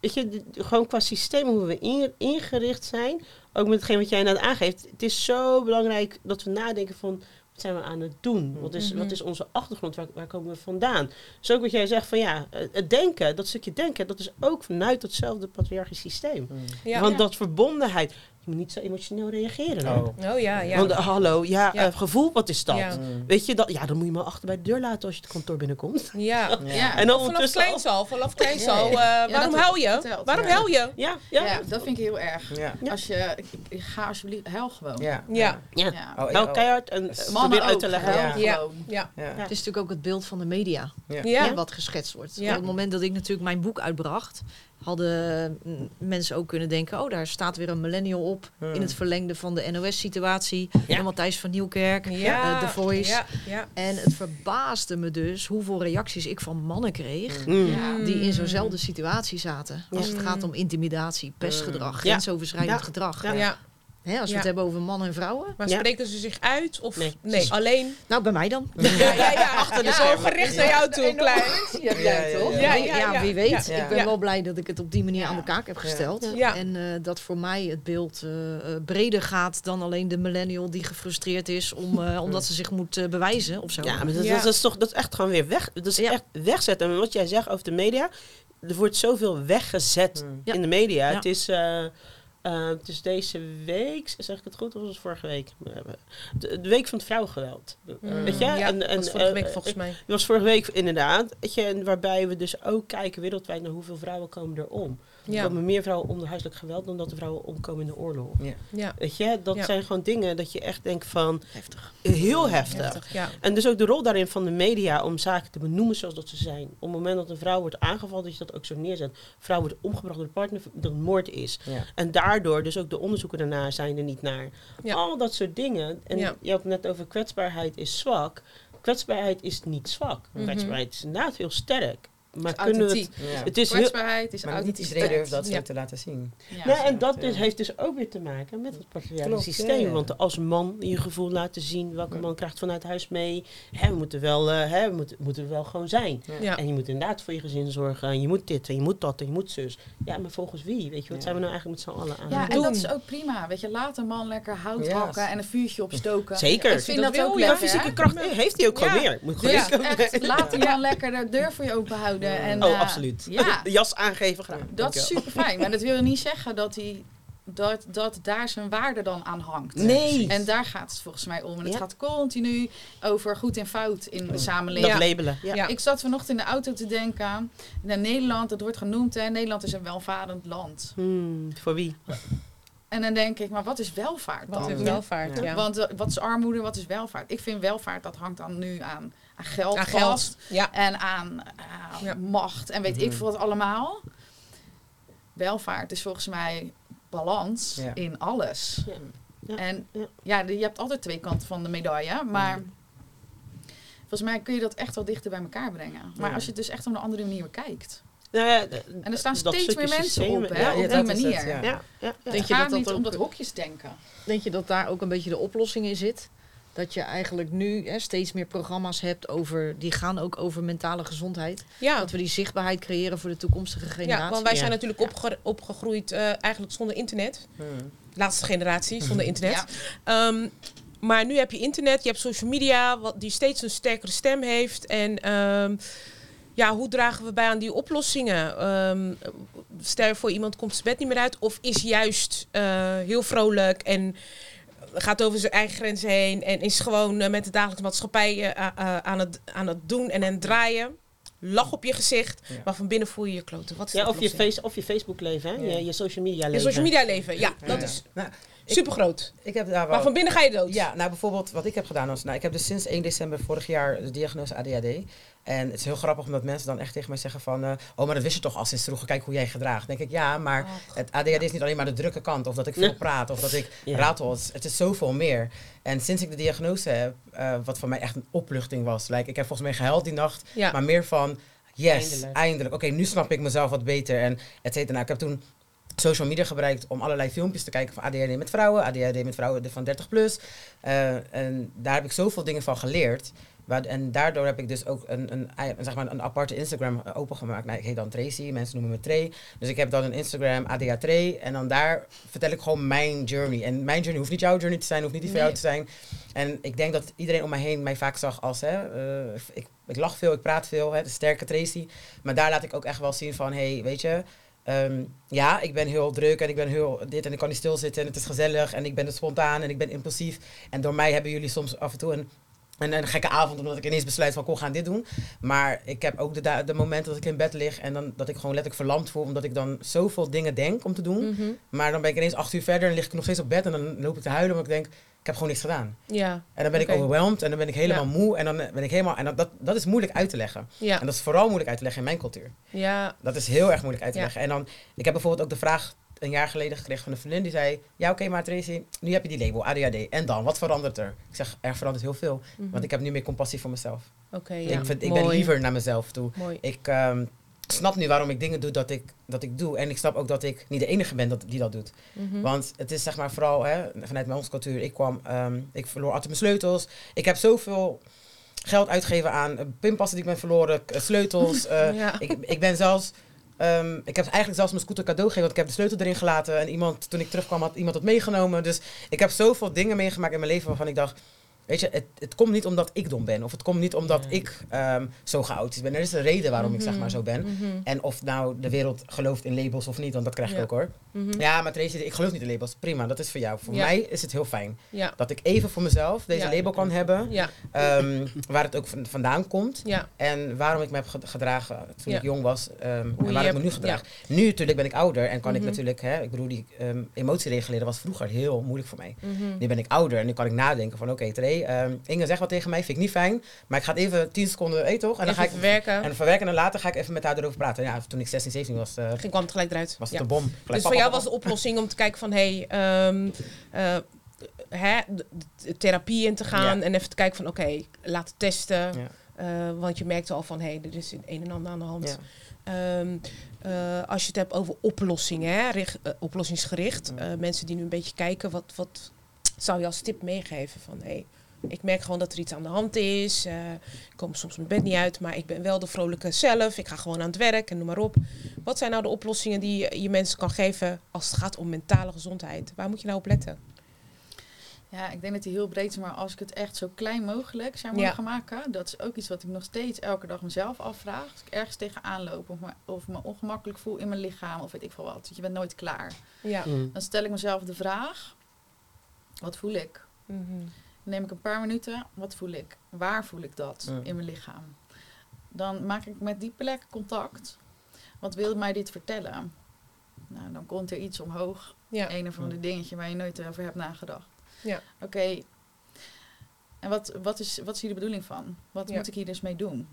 weet je, gewoon qua systeem hoe we in- ingericht zijn, ook met hetgeen wat jij net aangeeft, het is zo belangrijk dat we nadenken van, wat zijn we aan het doen? Wat is, Mhm. wat is onze achtergrond? Waar, waar komen we vandaan? Dus ook wat jij zegt van ja, het denken, dat stukje denken, dat is ook vanuit hetzelfde patriarchisch systeem. Ja. Want dat verbondenheid, moet niet zo emotioneel reageren. Oh. Oh ja, ja. Want eh, hallo, ja, Ja. eh, gevoel, wat is dat? Ja. Mm. Weet je, dat, ja, dan moet je maar achter bij de deur laten als je het kantoor binnenkomt. Ja. Ja. En dan Vanaf ondertussen kleins al, vanaf kleins Ja, ja. al. eh, waarom huil wordt je? Waarom ja. huil je? Ja, ja. Ja, dat vind ik heel erg. Als je, ik, ik- ga alsjeblieft, huil gewoon. Ja. Ja. ja. Oh, oh. keihard en uh, Mannen probeer uit ook, te leggen. Ja. gewoon. Ja. Ja. Ja. Het is natuurlijk ook het beeld van de media Ja. Wat geschetst wordt. Ja. Op het moment dat ik natuurlijk mijn boek uitbracht, hadden mm, mensen ook kunnen denken: oh, daar staat weer een millennial op. Hmm. In het verlengde van de NOS-situatie. Ja. Matthijs van Nieuwkerk, Ja. eh, The Voice. Ja. Ja. En het verbaasde me dus hoeveel reacties ik van mannen kreeg. Mm. Ja. Die in zo'nzelfde situatie zaten. Als het gaat om intimidatie, pestgedrag, Ja. grensoverschrijdend Ja. gedrag. Hè, als we het hebben over mannen en vrouwen. Maar Ja. spreken ze zich uit? Of Nee. nee, alleen? Nou, bij mij dan. Ja, ja, ja. Achter de Zo gericht naar jou toe, klein. Ja, Ja, ja, toch? ja. Ja, Ja, ja, ja. wie weet. Ja. Ik ben Ja. wel blij dat ik het op die manier Ja. aan de kaak heb gesteld. Ja. En eh, dat voor mij het beeld eh, eh, breder gaat dan alleen de millennial die gefrustreerd is om, eh, omdat ze zich moet bewijzen of zo. Ja, maar dat, Ja. dat is toch dat is echt gewoon weer weg. Dat is Ja. echt wegzetten. En wat jij zegt over de media, er wordt zoveel weggezet Mm. Ja. in de media. Ja. Het is. Eh, Uh, dus deze week, zeg ik het goed, of was het vorige week? De, de week van het vrouwengeweld. Mm, weet je? Ja, en, en, was vorige eh, week volgens mij. Het was vorige week inderdaad. Weet je, en waarbij we dus ook kijken wereldwijd naar hoeveel vrouwen komen er om. Ja, komen meer vrouwen om door huiselijk geweld dan dat de vrouwen omkomen in de oorlog. Ja. ja. Weet je, dat Ja. zijn gewoon dingen dat je echt denkt van Heftig. heel heftig. Heftig, ja. En dus ook de rol daarin van de media om zaken te benoemen zoals dat ze zijn. Op het moment dat een vrouw wordt aangevallen, dat je dat ook zo neerzet. Een vrouw wordt omgebracht door de partner, dat het moord is. Ja. En daardoor, dus ook de onderzoeken daarna zijn er niet naar. Ja. Al dat soort dingen. En Ja. je had het net over kwetsbaarheid is zwak. Kwetsbaarheid is niet zwak. Mhm. Kwetsbaarheid is inderdaad heel sterk. Maar is kunnen we het... Ja. Het is heel, Kwetsbaarheid is Maar niet iedereen durft dat zo Ja. te laten zien. Ja. Nee, en dat Ja. dus, heeft dus ook weer te maken met het patriarchale systeem. Want als man je gevoel laten zien, welke Ja. man krijgt vanuit huis mee. Hè, we moeten wel, eh, hè, we moeten, moeten wel gewoon zijn. En je moet inderdaad voor je gezin zorgen. En je moet dit en je moet dat en je moet zus. Ja, maar volgens wie? Weet je, wat Ja. zijn we nou eigenlijk met z'n allen aan Ja, het en doen? dat is ook prima. Weet je, laat een man lekker hout hakken en een vuurtje opstoken. Zeker. Ik vind Dat dat, ook je. Ja, lekker. fysieke kracht heeft hij ook gewoon meer. Moet Dus gewoon echt, laat die man lekker de deur voor je open houden. En, Oh, eh, absoluut. Ja, De jas aangeven graag. dat is super fijn. Maar dat wil niet zeggen dat, hij, dat, dat daar zijn waarde dan aan hangt. Nee. En daar gaat het volgens mij om. En het Ja. gaat continu over goed en fout in de dat samenleving. Ja. labelen. Ja. Ja. Ik zat vanochtend in de auto te denken. Naar Nederland, dat wordt genoemd. Hè, Nederland is een welvarend land. Hmm, voor wie? En dan denk ik, maar wat is welvaart dan? Wat is welvaart, ja. Want eh, wat is armoede, wat is welvaart? Ik vind welvaart, dat hangt dan nu aan, aan geld Aan vast. geld. Ja. En aan Ja. macht en weet ik veel wat allemaal. Welvaart is volgens mij balans Ja. in alles. Ja. Ja. En Ja. je hebt altijd twee kanten van de medaille. Maar Mhm. volgens mij kun je dat echt wel dichter bij elkaar brengen. Maar Ja. als je het dus echt op een andere manier bekijkt. Nou ja, En er staan steeds meer mensen systemen, op, hè, ja, op ja, die dat is het, manier. ja. Ja, ja, ja. Denk Het je dat gaat dat niet ook- om dat hokjes denken. Denk je dat daar ook een beetje de oplossing in zit? Dat je eigenlijk nu hè, steeds meer programma's hebt over, die gaan ook over mentale gezondheid. Ja. Dat we die zichtbaarheid creëren voor de toekomstige generatie. ja, want wij Ja. zijn natuurlijk opge- opgegroeid eh, eigenlijk zonder internet. Hmm. Laatste generatie zonder internet. Ja. Ehm, maar nu heb je internet, je hebt social media, wat, die steeds een sterkere stem heeft. En ehm, ja, hoe dragen we bij aan die oplossingen? Ehm, stel je voor, iemand komt zijn bed niet meer uit, of is juist eh, heel vrolijk en gaat over zijn eigen grenzen heen en is gewoon eh, met de dagelijkse maatschappij eh, eh, aan, het, aan het doen en aan het draaien. Lach op je gezicht, Ja. maar van binnen voel je je kloten. Wat is Ja, of je, face, of je Facebook leven, hè? Ja. Je, je social media Je leven. social media leven, ja, Ja, dat ja. is Nou, super groot. Ik heb daar wel... Maar van binnen ga je dood. Ja, nou bijvoorbeeld wat ik heb gedaan was, nou ik heb dus sinds 1 december vorig jaar de diagnose ADHD. En het is heel grappig omdat mensen dan echt tegen mij zeggen van, eh, oh maar dat wist je toch al sinds vroeger, kijk hoe jij je gedraagt. Dan denk ik, ja, maar het ADHD is niet alleen maar de drukke kant of dat ik veel praat of dat ik Ja. ratel. Het is, zoveel meer. En sinds ik de diagnose heb, eh, wat voor mij echt een opluchting was. Like, ik heb volgens mij gehuild die nacht, Ja. maar meer van, yes, Eindelijk. eindelijk. Oké, nu snap ik mezelf wat beter en et cetera. Nou, ik heb toen social media gebruikt om allerlei filmpjes te kijken van ADHD met vrouwen, ADHD met vrouwen van 30 plus. Eh, en daar heb ik zoveel dingen van geleerd. Waar, en daardoor heb ik dus ook een, een, een, zeg maar een aparte Instagram eh, opengemaakt. Nou, ik heet dan Tracy, mensen noemen me Trey. Dus ik heb dan een Instagram ADH Trey. En dan daar vertel ik gewoon mijn journey. En mijn journey hoeft niet jouw journey te zijn, hoeft niet die van jou te zijn. En ik denk dat iedereen om mij heen mij vaak zag als, hè, eh, ik, ik lach veel, ik praat veel, hè, de sterke Tracy. Maar daar laat ik ook echt wel zien van, hé, hey, weet je, ehm, ja, ik ben heel druk en ik ben heel dit en ik kan niet stilzitten en het is gezellig en ik ben spontaan en ik ben impulsief. En door mij hebben jullie soms af en toe een, een, een gekke avond omdat ik ineens besluit van, kom, gaan dit doen. Maar ik heb ook de, de momenten dat ik in bed lig en dan, dat ik gewoon letterlijk verlamd voel omdat ik dan zoveel dingen denk om te doen. Mhm. Maar dan ben ik ineens acht uur verder en lig ik nog steeds op bed en dan loop ik te huilen omdat ik denk, ik heb gewoon niks gedaan. Ja, En dan ben ik overwhelmed en dan ben ik helemaal Ja. moe en dan eh, ben ik helemaal... En dat, dat, dat is moeilijk uit te leggen. ja, En dat is vooral moeilijk uit te leggen in mijn cultuur. ja. Dat is heel erg moeilijk uit te leggen. En dan, ik heb bijvoorbeeld ook de vraag een jaar geleden gekregen van een vriendin die zei... Ja, oké, maar Tracy, nu heb je die label ADHD. En dan, wat verandert er? Ik zeg, er verandert heel veel. Mhm. Want ik heb nu meer compassie voor mezelf. Oké, ja. ik vind, ik ben liever naar mezelf toe. Mooi. Ik ehm, snap nu waarom ik dingen doe dat ik, dat ik doe. En ik snap ook dat ik niet de enige ben dat, die dat doet. Mhm. Want het is zeg maar vooral hè, vanuit mijn onze cultuur. Ik kwam, ehm, ik verloor altijd mijn sleutels. Ik heb zoveel geld uitgegeven aan eh, pinpassen die ik ben verloren, eh, sleutels. eh, Ja. ik, ik ben zelfs, ehm, ik heb eigenlijk zelfs mijn scooter cadeau gegeven, want ik heb de sleutel erin gelaten. En iemand, toen ik terugkwam, had iemand het meegenomen. Dus ik heb zoveel dingen meegemaakt in mijn leven waarvan ik dacht, weet je, het, het komt niet omdat ik dom ben. Of het komt niet omdat Nee. ik ehm, zo chaotisch ben. Er is een reden waarom ik zeg maar zo ben. Mhm. En of nou de wereld gelooft in labels of niet, want dat krijg ik Ja. ook hoor. Mhm. Ja, maar Tracy, ik geloof niet in labels. Prima, dat is voor jou. Voor Ja. mij is het heel fijn Ja. dat ik even voor mezelf deze label kan hebben. Ehm, waar het ook van- vandaan komt. En waarom ik me heb ge- gedragen toen ik jong was. ehm, en waar ik me nu gedraag. Nu natuurlijk ben ik ouder en kan Mhm. ik natuurlijk, hè, ik bedoel, die emotie reguleren was vroeger heel moeilijk voor mij. Mhm. Nu ben ik ouder en nu kan ik nadenken van oké, Ehm, Inge zegt wat tegen mij, vind ik niet fijn. Maar ik ga het even 10 seconden, je toch? En dan Even ga ik verwerken. en verwerken en later ga ik even met haar erover praten. Ja, toen ik 16, 17 was, eh, Ging kwam het gelijk eruit. was het Ja. een bom. Gelijk, Dus pap, voor jou pap, was de oplossing om te kijken van... hé, hey, ehm, eh, hè, therapie in te gaan... Ja. en even te kijken van oké, laten testen. Ja. Eh, want je merkte al van, hé, hey, er is een en ander aan de hand. Ja. Ehm, eh, als je het hebt over oplossingen, hè, richt- eh, oplossingsgericht. Ja. eh, mensen die nu een beetje kijken, wat, wat zou je als tip meegeven? Van, hé, ik merk gewoon dat er iets aan de hand is. eh, ik kom soms mijn bed niet uit, maar ik ben wel de vrolijke zelf. Ik ga gewoon aan het werk en noem maar op. Wat zijn nou de oplossingen die je, mensen kan geven als het gaat om mentale gezondheid? Waar moet je nou op letten? Ja, ik denk dat die heel breed is, maar als ik het echt zo klein mogelijk zou Ja. mogen maken, dat is ook iets wat ik nog steeds elke dag mezelf afvraag. Als ik ergens tegenaan loop of me, of me ongemakkelijk voel in mijn lichaam of weet ik veel wat, want je bent nooit klaar. Ja. Mm. Dan stel ik mezelf de vraag, wat voel ik? Dan neem ik een paar minuten, wat voel ik? Waar voel ik dat in mijn lichaam? Dan maak ik met die plek contact. Wat wil mij dit vertellen? Nou, dan komt er iets omhoog. Ja. Een of ander dingetje waar je nooit over hebt nagedacht. Ja. Oké. En wat, wat, is, wat is hier de bedoeling van? Wat Ja. moet ik hier dus mee doen?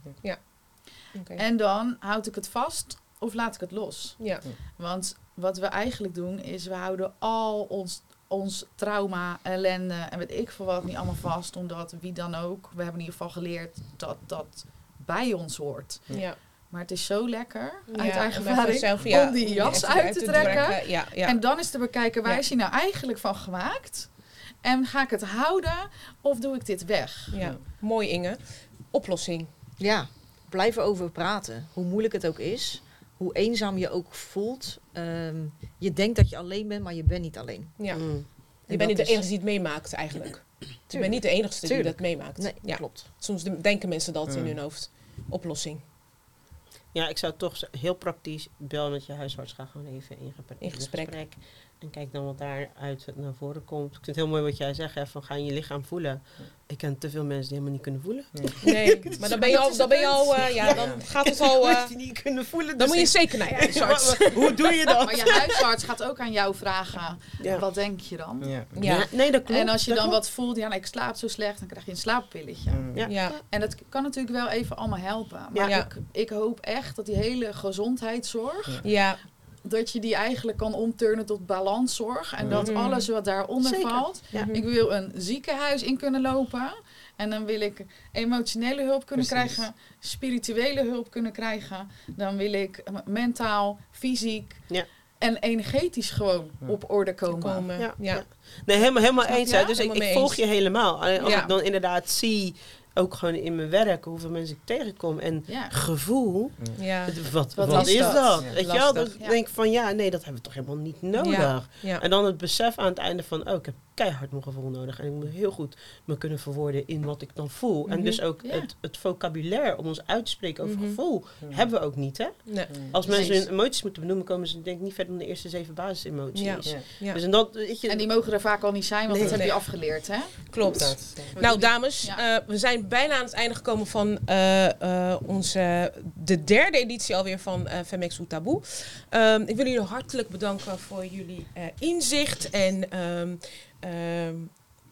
Oké. En dan houd ik het vast of laat ik het los? Ja. Want wat we eigenlijk doen is we houden al ons, ons trauma, ellende en weet ik veel wat niet allemaal vast. Omdat wie dan ook, we hebben in ieder geval geleerd dat dat bij ons hoort. Ja. Maar het is zo lekker, Ja, uit eigen om even ervaring, zelf, ja, om die jas uit te trekken. Ja, ja. En dan is te bekijken, waar Ja. is hij nou eigenlijk van gemaakt? En ga ik het houden of doe ik dit weg? ja. Mooi Inge. Oplossing. Ja, blijf erover praten. Hoe moeilijk het ook is. Hoe eenzaam je ook voelt. Ehm, je denkt dat je alleen bent, maar je bent niet alleen. Ja. Mm. Je En bent niet de is- enige die het meemaakt eigenlijk. Je bent niet de enige die Tuurlijk. dat meemaakt. Nee, ja. klopt. Soms de- denken mensen dat in hun hoofd. Oplossing. Ja, ik zou toch heel praktisch bel met je huisarts. Ga gewoon even in, In gesprek. En kijk dan wat daaruit naar voren komt. Ik vind het heel mooi wat jij zegt. Hè, van ga in je lichaam voelen. Ik ken te veel mensen die helemaal niet kunnen voelen. Nee, maar dan ben je al, dan ben je al eh, ja, dan gaat het al, eh, Moet je niet kunnen voelen. dan dus moet je zeker naar je huisarts. Hoe doe je dat? Maar je huisarts gaat ook aan jou vragen, Ja. wat denk je dan? Ja. Ja, nee, dat klopt. en als je dan klopt. wat voelt, ja, nou, ik slaap zo slecht, dan krijg je een slaappilletje. Mm. Ja. ja, En dat kan natuurlijk wel even allemaal helpen. Maar Ja. ik, ik hoop echt dat die hele gezondheidszorg, Ja. Dat je die eigenlijk kan omturnen tot balanszorg. En dat Mhm. alles wat daaronder Zeker. valt. Ja. Ik wil een ziekenhuis in kunnen lopen. En dan wil ik emotionele hulp kunnen Precies. krijgen, spirituele hulp kunnen krijgen. Dan wil ik mentaal, fysiek Ja. en energetisch gewoon Ja. op orde komen. komen. Ja. Nee, helemaal, helemaal eens. hè. Dus ik, Helemaal ik mee volg eens. je helemaal. Alleen als Ja. ik dan inderdaad zie, ook gewoon in mijn werk, hoeveel mensen ik tegenkom. En Ja. gevoel, ja, het- wat, Wat wat, is is dat? dat? Ja. Weet je wel? Dat Ja. ik denk van ja, nee, dat hebben we toch helemaal niet nodig. ja. En dan het besef aan het einde van, oh, ik heb keihard mijn gevoel nodig. En ik moet heel goed me kunnen verwoorden in wat ik dan voel. En Mhm. dus ook Ja. het, het vocabulaire om ons uit te spreken over Mhm. gevoel, hebben we ook niet, hè? Nee. Als mensen hun emoties moeten benoemen, komen ze denk ik niet verder dan de eerste zeven basisemoties. Ja. Ja. Ja, Dus en dat, weet je, En die mogen er vaak al niet zijn, want Nee. dat heb je afgeleerd. Hè? klopt. Dat. Nou, dames, Ja. eh, we zijn bijna aan het einde gekomen van eh, eh, onze, de derde editie alweer van Femex Ou Taboe. Ehm, ik wil jullie hartelijk bedanken voor jullie eh, inzicht en ehm,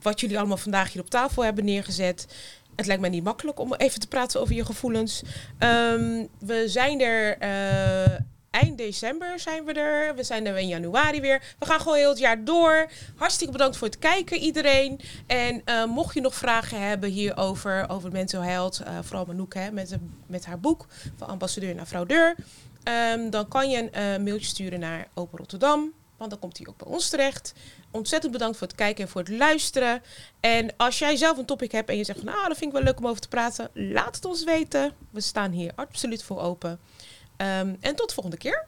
wat jullie allemaal vandaag hier op tafel hebben neergezet. Het lijkt mij niet makkelijk om even te praten over je gevoelens. Ehm, we zijn er eh, eind december zijn we er. We zijn er in januari weer. We gaan gewoon heel het jaar door. Hartstikke bedankt voor het kijken iedereen. En eh, mocht je nog vragen hebben hierover, over mental health, eh, vooral Manouk hè, met, met haar boek van ambassadeur naar fraudeur. ehm, dan kan je een mailtje sturen naar Open Rotterdam. Want dan komt hij ook bij ons terecht. Ontzettend bedankt voor het kijken en voor het luisteren. En als jij zelf een topic hebt en je zegt van nou, dat vind ik wel leuk om over te praten, laat het ons weten. We staan hier absoluut voor open. Ehm, en tot de volgende keer.